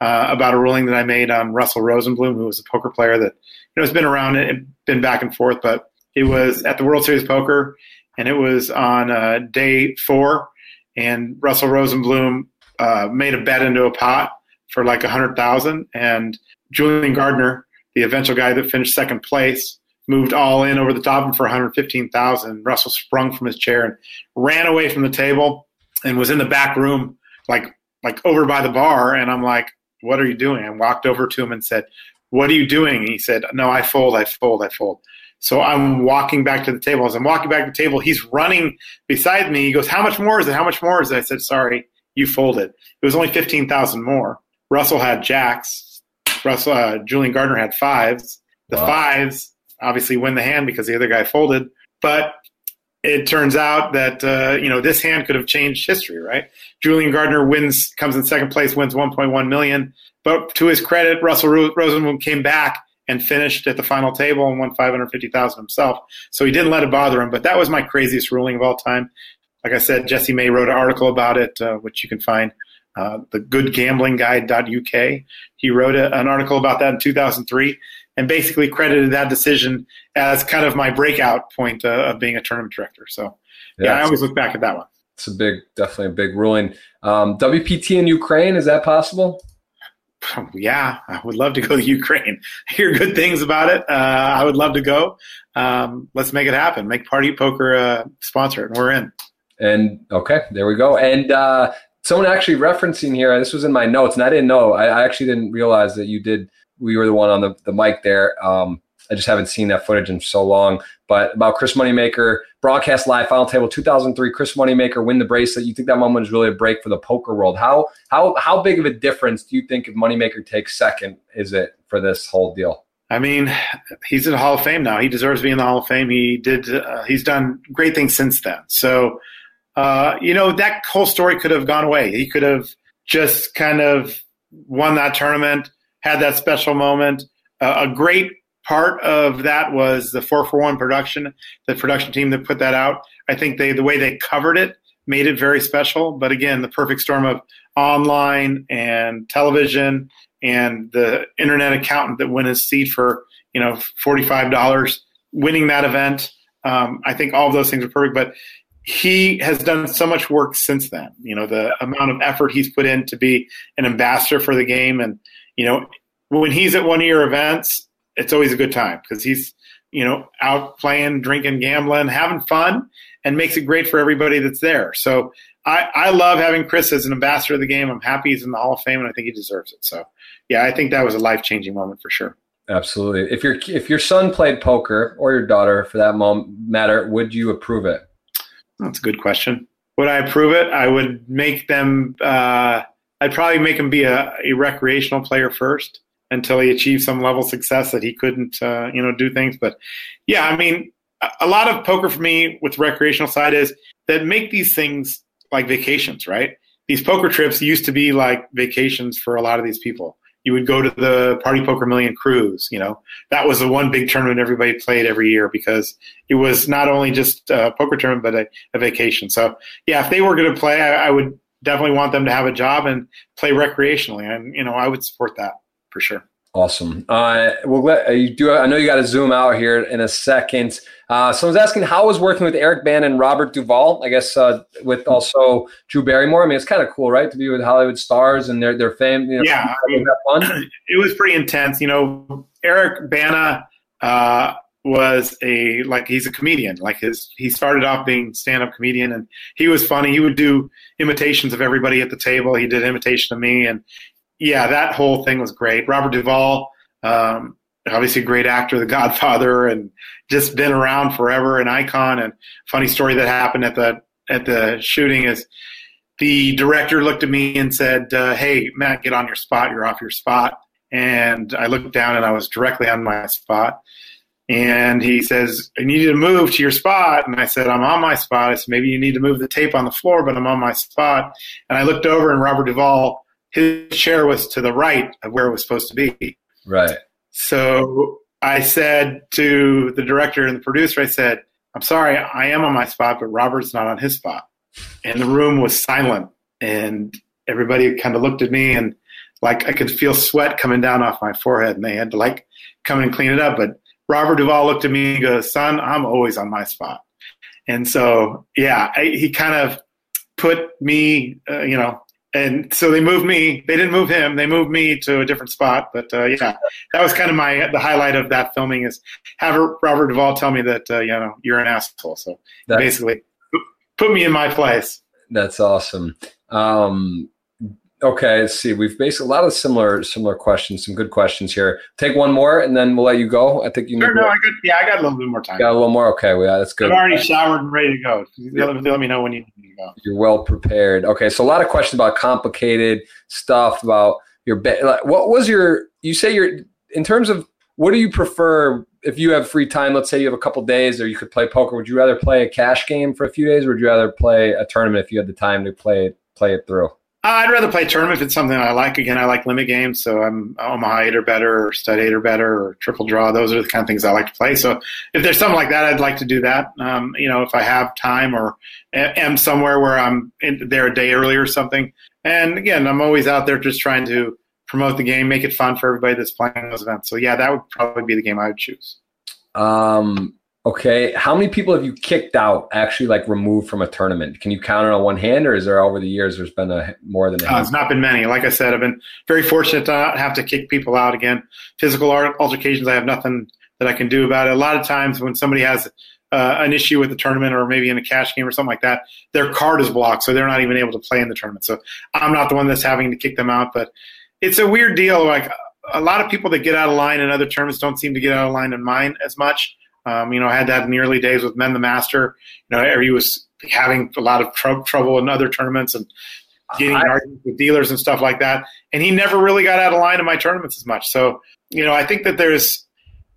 uh, about a ruling that I made on Russell Rosenblum, who was a poker player that you know has been around and been back and forth, but it was at the World Series Poker, and it was on uh, day four, and Russell Rosenblum uh, made a bet into a pot for like a hundred thousand, and Julian Gardner, the eventual guy that finished second place, moved all in over the top of him for 115,000. Russell sprung from his chair and ran away from the table and was in the back room, like like over by the bar. And I'm like, "What are you doing?" I walked over to him and said, "What are you doing?" And he said, "No, I fold, I fold, I fold." So I'm walking back to the table. As I'm walking back to the table, he's running beside me. He goes, "How much more is it? How much more is it?" I said, "Sorry, you folded. It was only fifteen thousand more." Russell had jacks. Russell, uh, Julian Gardner had fives. The wow. fives obviously win the hand because the other guy folded. But it turns out that uh, you know this hand could have changed history, right? Julian Gardner wins, comes in second place, wins 1.1 million. But to his credit, Russell Rosenblum came back and finished at the final table and won 550,000 himself. So he didn't let it bother him. But that was my craziest ruling of all time. Like I said, Jesse May wrote an article about it, uh, which you can find. Uh, the goodgamblingguide.uk. He wrote a, an article about that in 2003 and basically credited that decision as kind of my breakout point uh, of being a tournament director. So yeah, yeah I always look back at that one. It's a big, definitely a big ruling. Um, WPT in Ukraine is that possible? Yeah, I would love to go to Ukraine. I hear good things about it. Uh, I would love to go. Um, let's make it happen. Make Party Poker uh, sponsor it, and we're in. And okay, there we go. And uh, someone actually referencing here. This was in my notes, and I didn't know. I, I actually didn't realize that you did. We were the one on the, the mic there. Um, I just haven't seen that footage in so long. But about Chris Moneymaker, broadcast live final table 2003, Chris Moneymaker win the bracelet. You think that moment is really a break for the poker world? How how how big of a difference do you think if Moneymaker takes second is it for this whole deal? I mean, he's in the Hall of Fame now. He deserves to be in the Hall of Fame. He did. Uh, he's done great things since then. So, uh, you know, that whole story could have gone away. He could have just kind of won that tournament, had that special moment. Uh, a great part of that was the 441 production, the production team that put that out. I think they the way they covered it made it very special. But again, the perfect storm of online and television and the internet accountant that won his seat for you know forty five dollars, winning that event. Um, I think all of those things are perfect, but he has done so much work since then. You know, the amount of effort he's put in to be an ambassador for the game, and you know, when he's at one of your events, it's always a good time because he's you know out playing, drinking, gambling, having fun, and makes it great for everybody that's there. So I, I love having Chris as an ambassador of the game. I'm happy he's in the Hall of Fame, and I think he deserves it. So yeah, I think that was a life changing moment for sure. Absolutely. If your if your son played poker or your daughter, for that matter, would you approve it? That's a good question. Would I approve it? I would make them. Uh, I'd probably make him be a, a recreational player first until he achieved some level of success that he couldn't, uh, you know, do things. But yeah, I mean, a lot of poker for me with recreational side is that make these things like vacations, right? These poker trips used to be like vacations for a lot of these people. You would go to the Party Poker Million cruise, you know, that was the one big tournament everybody played every year because it was not only just a poker tournament, but a, a vacation. So yeah, if they were going to play, I, I would definitely want them to have a job and play recreationally. And, you know, I would support that for sure. Awesome. Uh, we'll let uh, you do. I know you got to zoom out here in a second. Uh, someone's asking how was working with Eric Bana and Robert Duvall. I guess uh, with also Drew Barrymore. I mean, it's kind of cool, right, to be with Hollywood stars and their their fame. You know, yeah, I mean, fun. It was pretty intense. You know, Eric Bana uh, was a like he's a comedian. Like his he started off being stand up comedian, and he was funny. He would do imitations of everybody at the table. He did imitation of me, and yeah, that whole thing was great. Robert Duvall, um, obviously a great actor, The Godfather, and just been around forever, an icon. And funny story that happened at the at the shooting is the director looked at me and said, uh, "Hey, Matt, get on your spot. You're off your spot." And I looked down and I was directly on my spot. And he says, I need you to move to your spot. And I said, I'm on my spot. I said, maybe you need to move the tape on the floor, but I'm on my spot. And I looked over and Robert Duvall his chair was to the right of where it was supposed to be. Right. So I said to the director and the producer, I said, I'm sorry, I am on my spot, but Robert's not on his spot. And the room was silent. And everybody kind of looked at me and like I could feel sweat coming down off my forehead. And they had to like come and clean it up. But Robert Duvall looked at me and goes, Son, I'm always on my spot. And so, yeah, I, he kind of put me, uh, you know, and so they moved me. They didn't move him. They moved me to a different spot. But uh, yeah, that was kind of my the highlight of that filming is have Robert Duvall tell me that uh, you know you're an asshole. So that's, basically, put me in my place. That's awesome. Um, Okay, let's see. We've basically a lot of similar similar questions, some good questions here. Take one more, and then we'll let you go. I think you. Sure, no, I got yeah, I got a little bit more time. Got a little more. Okay, well, yeah, that's good. I've already showered and ready to go. Let, let me know when you need to go. You're well prepared. Okay, so a lot of questions about complicated stuff about your bet. What was your? You say your in terms of what do you prefer if you have free time? Let's say you have a couple days, or you could play poker. Would you rather play a cash game for a few days, or would you rather play a tournament if you had the time to play play it through? Uh, I'd rather play tournament if it's something I like. Again, I like limit games, so I'm Omaha eight or better, or stud eight or better, or triple draw. Those are the kind of things I like to play. So if there's something like that, I'd like to do that. Um, you know, if I have time or am somewhere where I'm in, there a day early or something. And again, I'm always out there just trying to promote the game, make it fun for everybody that's playing those events. So yeah, that would probably be the game I would choose. Um, okay, how many people have you kicked out actually like removed from a tournament? Can you count it on one hand, or is there over the years there's been a more than a? Uh, it's not been many. Like I said, I've been very fortunate to not have to kick people out again. Physical altercations, I have nothing that I can do about it. A lot of times when somebody has uh, an issue with the tournament or maybe in a cash game or something like that, their card is blocked, so they're not even able to play in the tournament. So I'm not the one that's having to kick them out, but it's a weird deal. Like a lot of people that get out of line in other tournaments don't seem to get out of line in mine as much. Um, you know, I had that in the early days with Men the Master. You know, he was having a lot of tr- trouble in other tournaments and getting I, arguments with dealers and stuff like that. And he never really got out of line in my tournaments as much. So, you know, I think that there's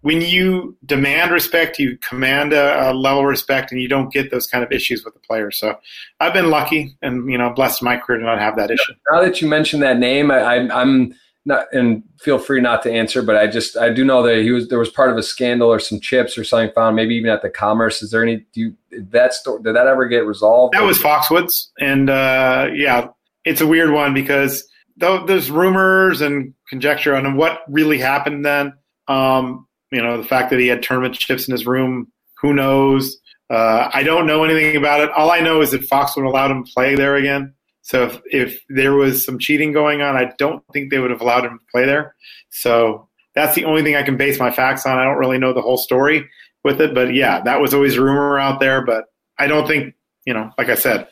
when you demand respect, you command a, a, level of respect, and you don't get those kind of issues with the players. So I've been lucky and you know blessed in my career to not have that issue. Now that you mentioned that name, I, I, I'm not, and feel free not to answer, but I just I do know that he was there was part of a scandal or some chips or something found, maybe even at the Commerce. Is there any? Do you, that story did that ever get resolved? That was Foxwoods, and uh, yeah, it's a weird one because though there's rumors and conjecture on what really happened then. Um, you know, the fact that he had tournament chips in his room, who knows? Uh, I don't know anything about it. All I know is that Foxwoods allow him to play there again. So if, if there was some cheating going on, I don't think they would have allowed him to play there. So that's the only thing I can base my facts on. I don't really know the whole story with it, but yeah, that was always rumor out there. But I don't think, you know, like I said,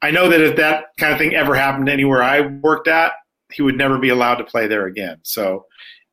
I know that if that kind of thing ever happened anywhere I worked at, he would never be allowed to play there again. So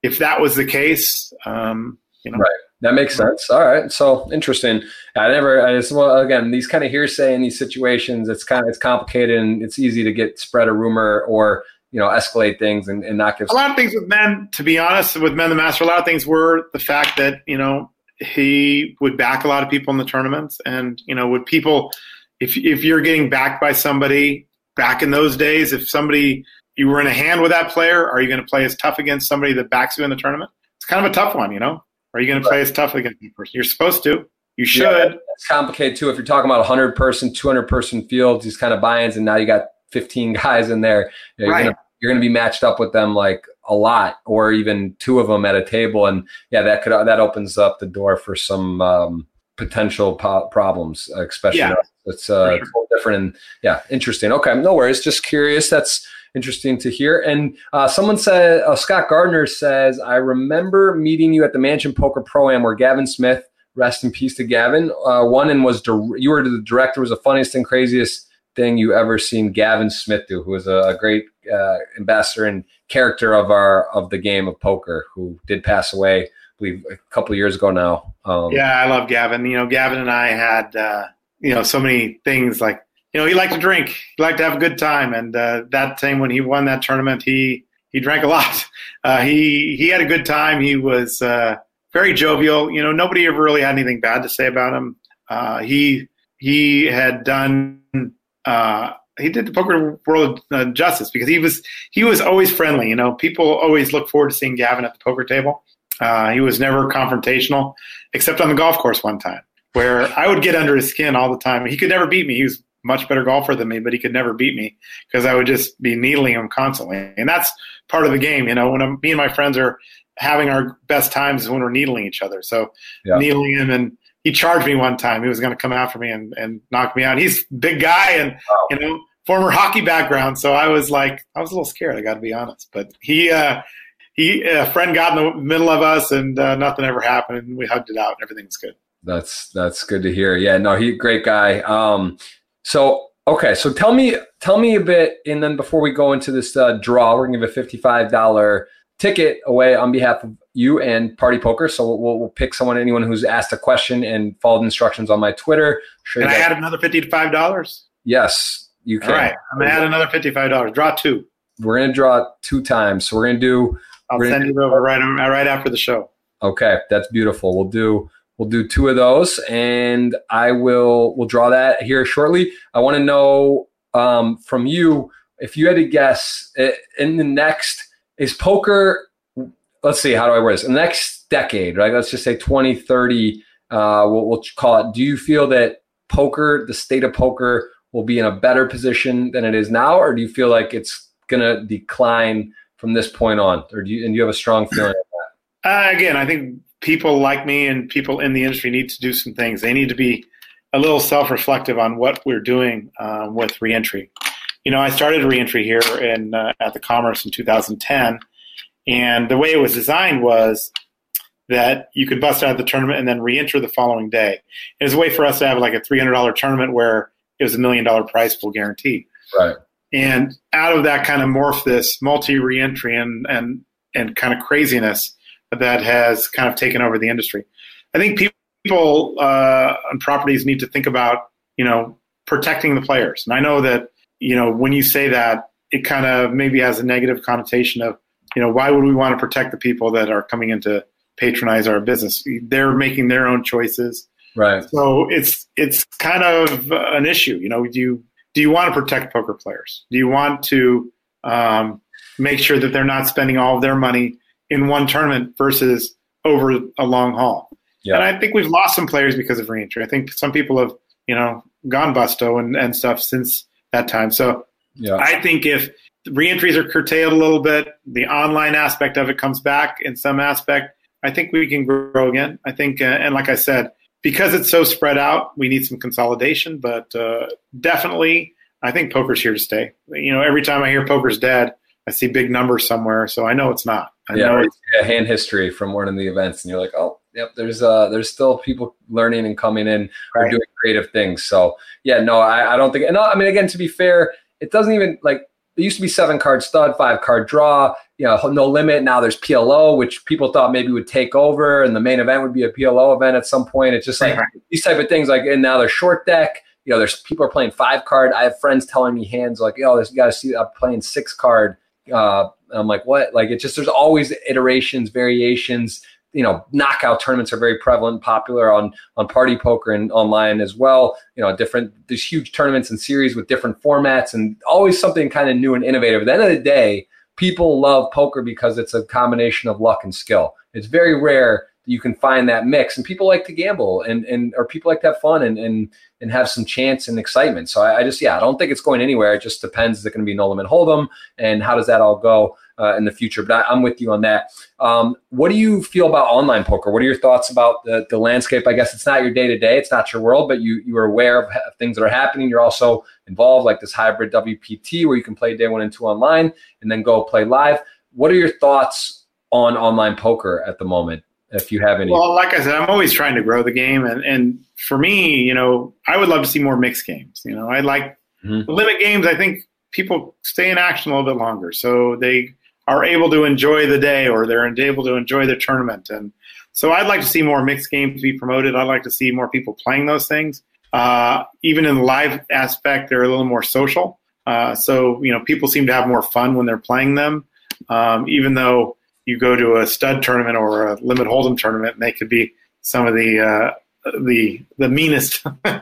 if that was the case, um, you know? Right. That makes sense. All right. So interesting. I never, I just, well, again, these kind of hearsay in these situations, it's kind of, it's complicated and it's easy to get spread a rumor or, you know, escalate things and, and not give. A lot of things with Men, to be honest, with Men, the master, a lot of things were the fact that, you know, he would back a lot of people in the tournaments and, you know, would people, if, if you're getting backed by somebody back in those days, if somebody, you were in a hand with that player, are you going to play as tough against somebody that backs you in the tournament? It's kind of a tough one, you know? Are you going to play as tough against the person? You're supposed to. You should. Yeah, it's complicated too. If you're talking about 100 person, 200 person fields, these kind of buy-ins, and now you got 15 guys in there, you are right. gonna, you're going to be matched up with them like a lot, or even two of them at a table, and yeah, that could that opens up the door for some um, potential po- problems, especially. Yeah. It's uh, sure. different and yeah, interesting. Okay, no worries. Just curious. That's interesting to hear. And uh, someone said, uh, Scott Gardner says, I remember meeting you at the Mansion Poker Pro Am where Gavin Smith, rest in peace to Gavin, uh, won and was di- you were the director. Was the funniest and craziest thing you ever seen Gavin Smith do, who was a, great uh, ambassador and character of our of the game of poker, who did pass away. I believe a couple years ago now. Um, yeah, I love Gavin. You know, Gavin and I had uh, you know so many things like you know, he liked to drink. He liked to have a good time. And uh, that time when he won that tournament, he he drank a lot. Uh, he he had a good time. He was uh, very jovial. You know, nobody ever really had anything bad to say about him. Uh, he he had done uh, he did the poker world uh, justice because he was he was always friendly. You know, people always look forward to seeing Gavin at the poker table. he was never confrontational, except on the golf course one time where I would get under his skin all the time. He could never beat me. He was much better golfer than me, but he could never beat me because I would just be needling him constantly. And that's part of the game. You know, when I'm, me and my friends are having our best times is when we're needling each other. So yeah. needling him and he charged me one time. He was going to come after me and, and knock me out. He's big guy and, wow. you know, former hockey background. So I was like, I was a little scared. I got to be honest, but he, uh, he, a friend got in the middle of us and uh, nothing ever happened and we hugged it out and everything's good. That's, that's good to hear. Yeah, no, he great guy. Um, so okay, so tell me tell me a bit, and then before we go into this uh, draw, we're gonna give a fifty-five dollar ticket away on behalf of you and Party Poker. So we'll, we'll pick someone, anyone who's asked a question and followed instructions on my Twitter. Sure can I add another fifty-five dollars? Yes, you can. All right, I'm gonna add another fifty-five dollars. Draw two. We're gonna draw two times. So we're gonna do. I'll send it over right right after the show. Okay, that's beautiful. We'll do We'll do two of those, and I will we'll draw that here shortly. I want to know um, from you if you had to guess eh, in the next is poker. Let's see, how do I word this? In the next decade, right? Let's just say 2030. Uh, we'll, we'll call it. Do you feel that poker, the state of poker, will be in a better position than it is now, or do you feel like it's going to decline from this point on, or do you and you have a strong feeling? Uh, again, I think people like me and people in the industry need to do some things. They need to be a little self-reflective on what we're doing uh, with reentry. You know, I started reentry here in uh, at the Commerce in 2010, and the way it was designed was that you could bust out of the tournament and then re-enter the following day. It was a way for us to have like a $300 tournament where it was a million dollar prize pool guarantee. Right. And out of that kind of morphed this multi reentry and, and, and kind of craziness that has kind of taken over the industry. I think people uh, on properties need to think about, you know, protecting the players. And I know that, you know, when you say that, it kind of maybe has a negative connotation of, you know, why would we want to protect the people that are coming in to patronize our business? They're making their own choices. Right. So it's it's kind of an issue. You know, do you do you want to protect poker players? Do you want to um, make sure that they're not spending all of their money in one tournament versus over a long haul? Yeah. And I think we've lost some players because of reentry. I think some people have, you know, gone busto and, and stuff since that time. So yeah. I think if reentries are curtailed a little bit, the online aspect of it comes back in some aspect, I think we can grow again. I think, uh, and like I said, because it's so spread out, we need some consolidation. But uh, definitely, I think poker's here to stay. You know, every time I hear poker's dead, I see big numbers somewhere, so I know it's not. I yeah, know it's a hand history from one of the events, and you're like, oh, yep. There's uh, there's still people learning and coming in right. or doing creative things. So yeah, no, I, I don't think. And I mean, again, to be fair, it doesn't even like it used to be seven card stud, five card draw, you know, no limit. Now there's PLO, which people thought maybe would take over, and the main event would be a PLO event at some point. It's just like right. these type of things. Like, and now there's short deck. You know, there's people are playing five card. I have friends telling me hands like, "Yo, this you got to see I'm playing six card." Uh, I'm like, what? Like, it's just there's always iterations, variations. You know knockout tournaments are very prevalent popular on on party poker and online as well. You know different there's huge tournaments and series with different formats and always something kind of new and innovative. At the end of the day people love poker because it's a combination of luck and skill. It's very rare you can find that mix and people like to gamble and and or people like to have fun and and and have some chance and excitement so i, I just yeah i don't think it's going anywhere it just depends is it going to be no limit hold'em and how does that all go uh, in the future. But I, am with you on that. Um, what do you feel about online poker? What are your thoughts about the, the landscape? I guess it's not your day to day, it's not your world, but you you are aware of things that are happening. You're also involved, like this hybrid WPT, where you can play day one and two online, and then go play live. What are your thoughts on online poker at the moment? If you have any. Well, like I said, I'm always trying to grow the game, and and for me, you know, I would love to see more mixed games. You know, I like mm-hmm. limit games. I think people stay in action a little bit longer, so they are able to enjoy the day or they're able to enjoy the tournament. And so I'd like to see more mixed games be promoted. I'd like to see more people playing those things. Uh, even in the live aspect, they're a little more social. Uh, so, you know, people seem to have more fun when they're playing them. Um, even though you go to a stud tournament or a limit hold'em tournament, and they could be some of the uh, the the meanest, uh,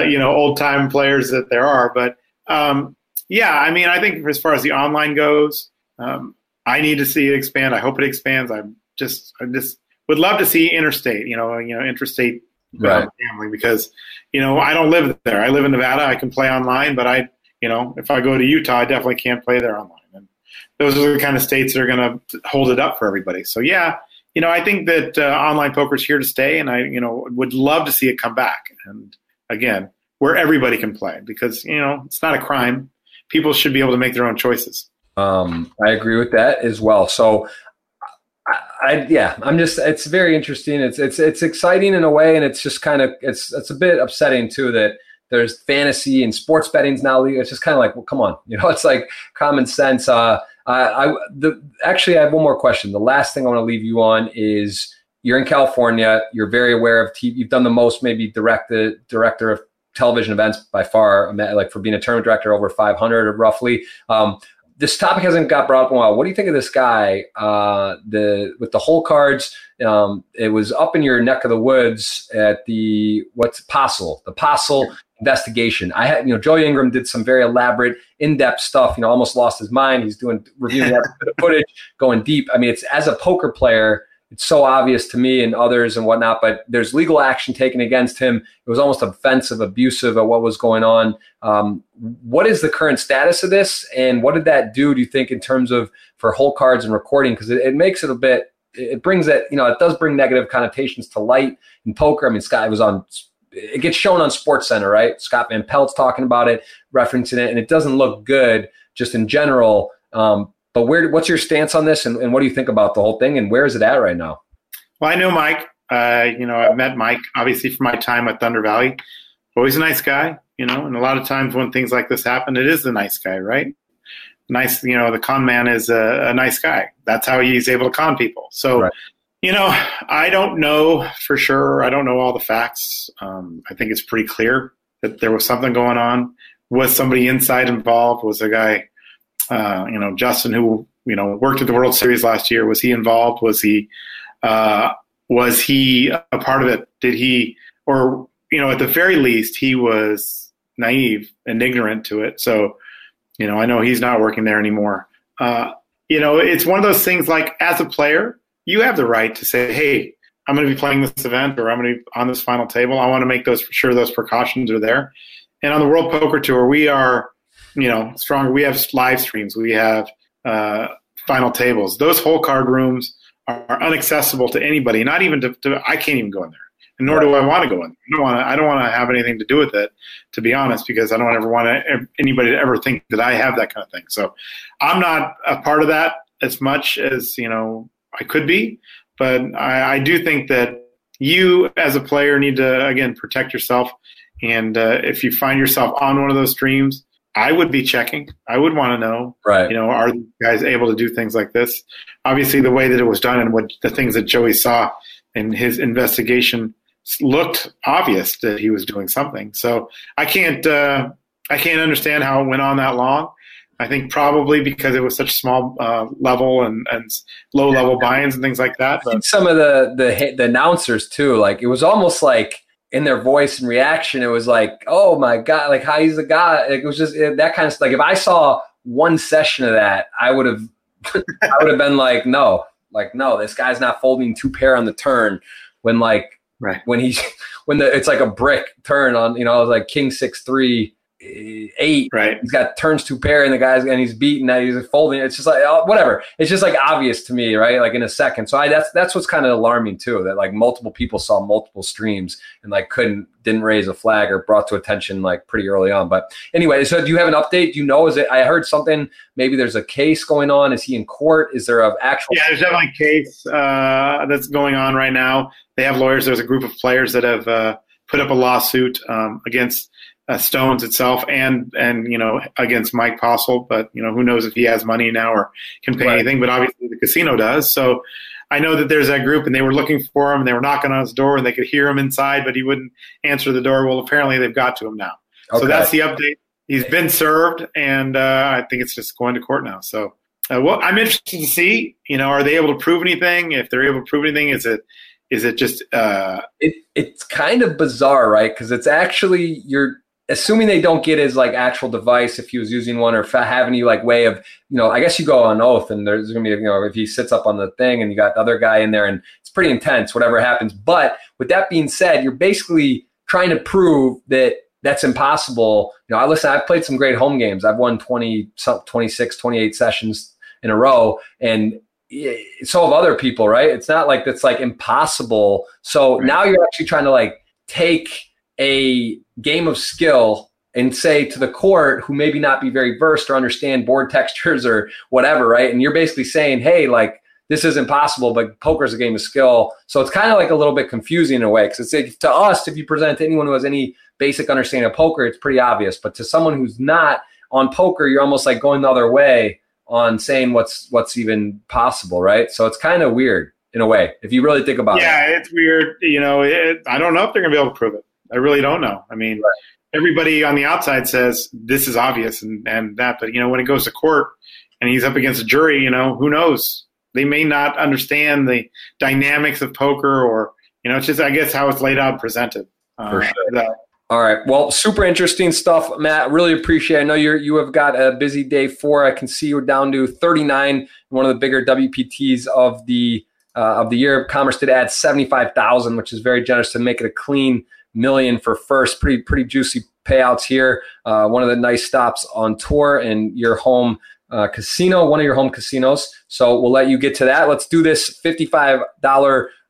you know, old time players that there are. But um, yeah, I mean, I think as far as the online goes, um, I need to see it expand. I hope it expands. I just, I just would love to see interstate, you know, you know, interstate right. gambling because, you know, I don't live there. I live in Nevada. I can play online, but I, you know, if I go to Utah, I definitely can't play there online. Those are the kind of states that are going to hold it up for everybody. So yeah, you know, I think that uh, online poker is here to stay, and I, you know, would love to see it come back. And again, where everybody can play because you know it's not a crime. People should be able to make their own choices. Um, I agree with that as well. So, I, I, yeah, I'm just it's very interesting. It's it's it's exciting in a way, and it's just kind of it's it's a bit upsetting too that there's fantasy and sports betting's now legal. It's just kind of like, well, come on, you know, it's like common sense. Uh, I, the actually I have one more question. The last thing I want to leave you on is you're in California. You're very aware of TV. You've done the most, maybe direct the director of television events by far. Like for being a tournament director, over 500 roughly. Um, this topic hasn't got brought up in a while. What do you think of this guy? Uh, the with the hole cards. Um, it was up in your neck of the woods at the what's Postle, the Postle investigation. I had you know Joey Ingram did some very elaborate, in depth stuff. You know, almost lost his mind. He's doing reviewing that footage, going deep. I mean, it's as a poker player. it's so obvious to me and others and whatnot, but there's legal action taken against him. It was almost offensive, abusive of what was going on. Um, what is the current status of this, and what did that do? Do you think in terms of for hole cards and recording? Because it, it, makes it a bit. It brings it, you know, it does bring negative connotations to light in poker. I mean, Scott was on. It gets shown on SportsCenter, right? Scott Van Pelt's talking about it, referencing it, and it doesn't look good just in general. Um, but where, what's your stance on this, and, and, what do you think about the whole thing, and where is it at right now? Well, I know Mike. Uh, you know, I've met Mike obviously from my time at Thunder Valley. Always a nice guy, you know. And a lot of times when things like this happen, it is the nice guy, right? Nice, you know, the con man is a, a nice guy. That's how he's able to con people. So, right. You know, I don't know for sure. I don't know all the facts. Um, I think it's pretty clear that there was something going on. Was somebody inside involved? Was a guy uh, you know, Justin, who you know worked at the World Series last year, was he involved? Was he uh, was he a part of it? Did he, or you know, at the very least, he was naive and ignorant to it. So, you know, I know he's not working there anymore. Uh, you know, it's one of those things. Like as a player, you have the right to say, "Hey, I'm going to be playing this event, or I'm going to be on this final table. I want to make those sure those precautions are there." And on the World Poker Tour, we are you know stronger. We have live streams. We have uh, final tables. Those hole card rooms are unaccessible to anybody. Not even to, to I can't even go in there, and nor do I want to go in. There. I don't want to. I don't want to have anything to do with it, to be honest, because I don't ever want to, anybody to ever think that I have that kind of thing. So I'm not a part of that as much as you know I could be, but I, I do think that you as a player need to again protect yourself. And uh, if you find yourself on one of those streams, I would be checking. I would want to know, right? You know, are these guys able to do things like this? Obviously, the way that it was done and what the things that Joey saw in his investigation looked obvious that he was doing something. So I can't, uh, I can't understand how it went on that long. I think probably because it was such small uh, level and, and low level buy-ins and things like that. But. some of the, the the announcers too, like it was almost like in their voice and reaction, it was like, oh my god, like how he's a god. It was just it, that kind of stuff. Like if I saw one session of that, I would have, I would have been like, no, like no, this guy's not folding two pair on the turn when like right when he's when the it's like a brick turn on. You know, I was like king six three eight. Right. He's got turns two pair, and the guy's and he's beating that. He's folding. It's just like oh, whatever. It's just like obvious to me, right? Like in a second. So I that's that's what's kind of alarming too. That like multiple people saw multiple streams and like couldn't didn't raise a flag or brought to attention like pretty early on. But anyway, so do you have an update? Do you know? Is it? I heard something. Maybe there's a case going on. Is he in court? Is there an actual? Yeah, there's definitely a case uh, that's going on right now. They have lawyers. There's a group of players that have. Uh, put up a lawsuit um, against uh, Stones itself and and you know against Mike Postle, but you know who knows if he has money now or can pay right. anything. But obviously the casino does. So I know that there's that group, and they were looking for him, and they were knocking on his door, and they could hear him inside, but he wouldn't answer the door. Well, apparently they've got to him now. Okay. So that's the update. He's been served, and uh, I think it's just going to court now. So. Uh, well, I'm interested to see. You know, are they able to prove anything? If they're able to prove anything, is it is it just? Uh, it, it's kind of bizarre, right? Because it's actually you're assuming they don't get his like actual device if he was using one or have any like way of you know i guess you go on oath and there's gonna be you know if he sits up on the thing and you got the other guy in there and it's pretty intense whatever happens. But with that being said you're basically trying to prove that that's impossible. You know i listen i've played some great home games. I've won 20 26 28 sessions in a row and so have other people right? It's not like that's like impossible. So now you're actually trying to like take a game of skill and say to the court who maybe not be very versed or understand board textures or whatever, right? And you're basically saying, hey, like this is impossible, but poker is a game of skill. So it's kind of like a little bit confusing in a way because it's to us, if you present to anyone who has any basic understanding of poker, it's pretty obvious. But to someone who's not on poker, you're almost like going the other way on saying what's what's even possible, right? So it's kind of weird in a way if you really think about yeah, it. Yeah, it's weird. You know, it, I don't know if they're gonna be able to prove it. I really don't know. I mean, right. everybody on the outside says this is obvious and, and that, but you know, when it goes to court and he's up against a jury, you know, who knows? They may not understand the dynamics of poker or, you know, it's just, I guess, how it's laid out and presented. Uh, For sure. That, all right. Well, super interesting stuff, Matt. Really appreciate. It. I know you you have got a busy day four. I can see you're down to 39, one of the bigger WPTs of the uh, of the year. Commerce did add 75,000, which is very generous to make it a clean million for first. Pretty, pretty juicy payouts here. Uh, one of the nice stops on tour and your home uh, casino, one of your home casinos. So we'll let you get to that. Let's do this $55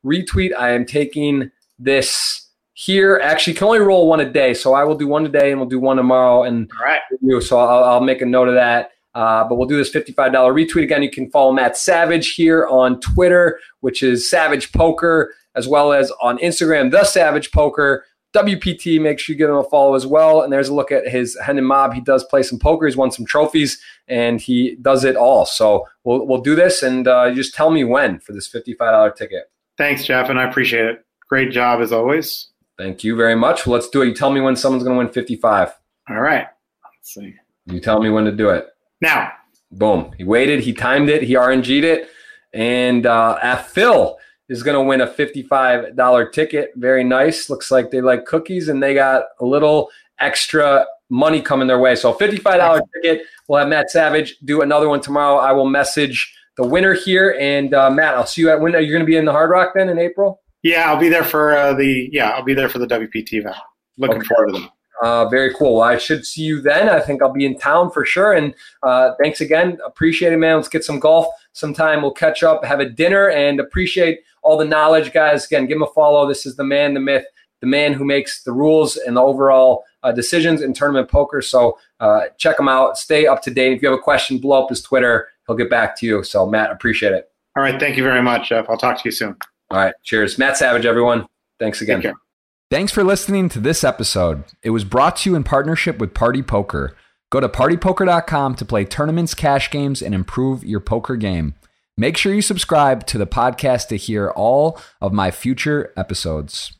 retweet. I am taking this here. Actually, can only roll one a day. So I will do one today and we'll do one tomorrow. And All right. you. So I'll, I'll make a note of that. Uh, but we'll do this $55 retweet. Again, you can follow Matt Savage here on Twitter, which is Savage Poker, as well as on Instagram, The Savage Poker. WPT, make sure you give him a follow as well. And there's a look at his Hendon Mob. He does play some poker. He's won some trophies, and he does it all. So we'll, we'll do this, and uh, just tell me when for this $55 ticket. Thanks, Jeff, and I appreciate it. Great job as always. Thank you very much. Well, let's do it. You tell me when someone's going to win 55. All right. Let's see. You tell me when to do it. Now, Boom. He waited, he timed it, he RNG'd it. And uh, Phil is going to win a $55 ticket. Very nice. Looks like they like cookies and they got a little extra money coming their way. So $55 ticket. We'll have Matt Savage do another one tomorrow. I will message the winner here. And uh, Matt, I'll see you at when are you going to be in the Hard Rock then in April? yeah, I'll be there for uh, the yeah, I'll be there for the WPT event. Looking Okay. forward to them. Uh, very cool. Well, I should see you then. I think I'll be in town for sure. And uh, thanks again. Appreciate it, man. Let's get some golf sometime. We'll catch up, have a dinner, and appreciate all the knowledge, guys. Again, give him a follow. This is the man, the myth, the man who makes the rules and the overall uh, decisions in tournament poker. So uh, check him out. Stay up to date. If you have a question, blow up his Twitter. He'll get back to you. So, Matt, appreciate it. All right, thank you very much, Jeff. I'll talk to you soon. All right. Cheers. Matt Savage, everyone. Thanks again. Take care. Thanks for listening to this episode. It was brought to you in partnership with Party Poker. Go to partypoker.com to play tournaments, cash games, and improve your poker game. Make sure you subscribe to the podcast to hear all of my future episodes.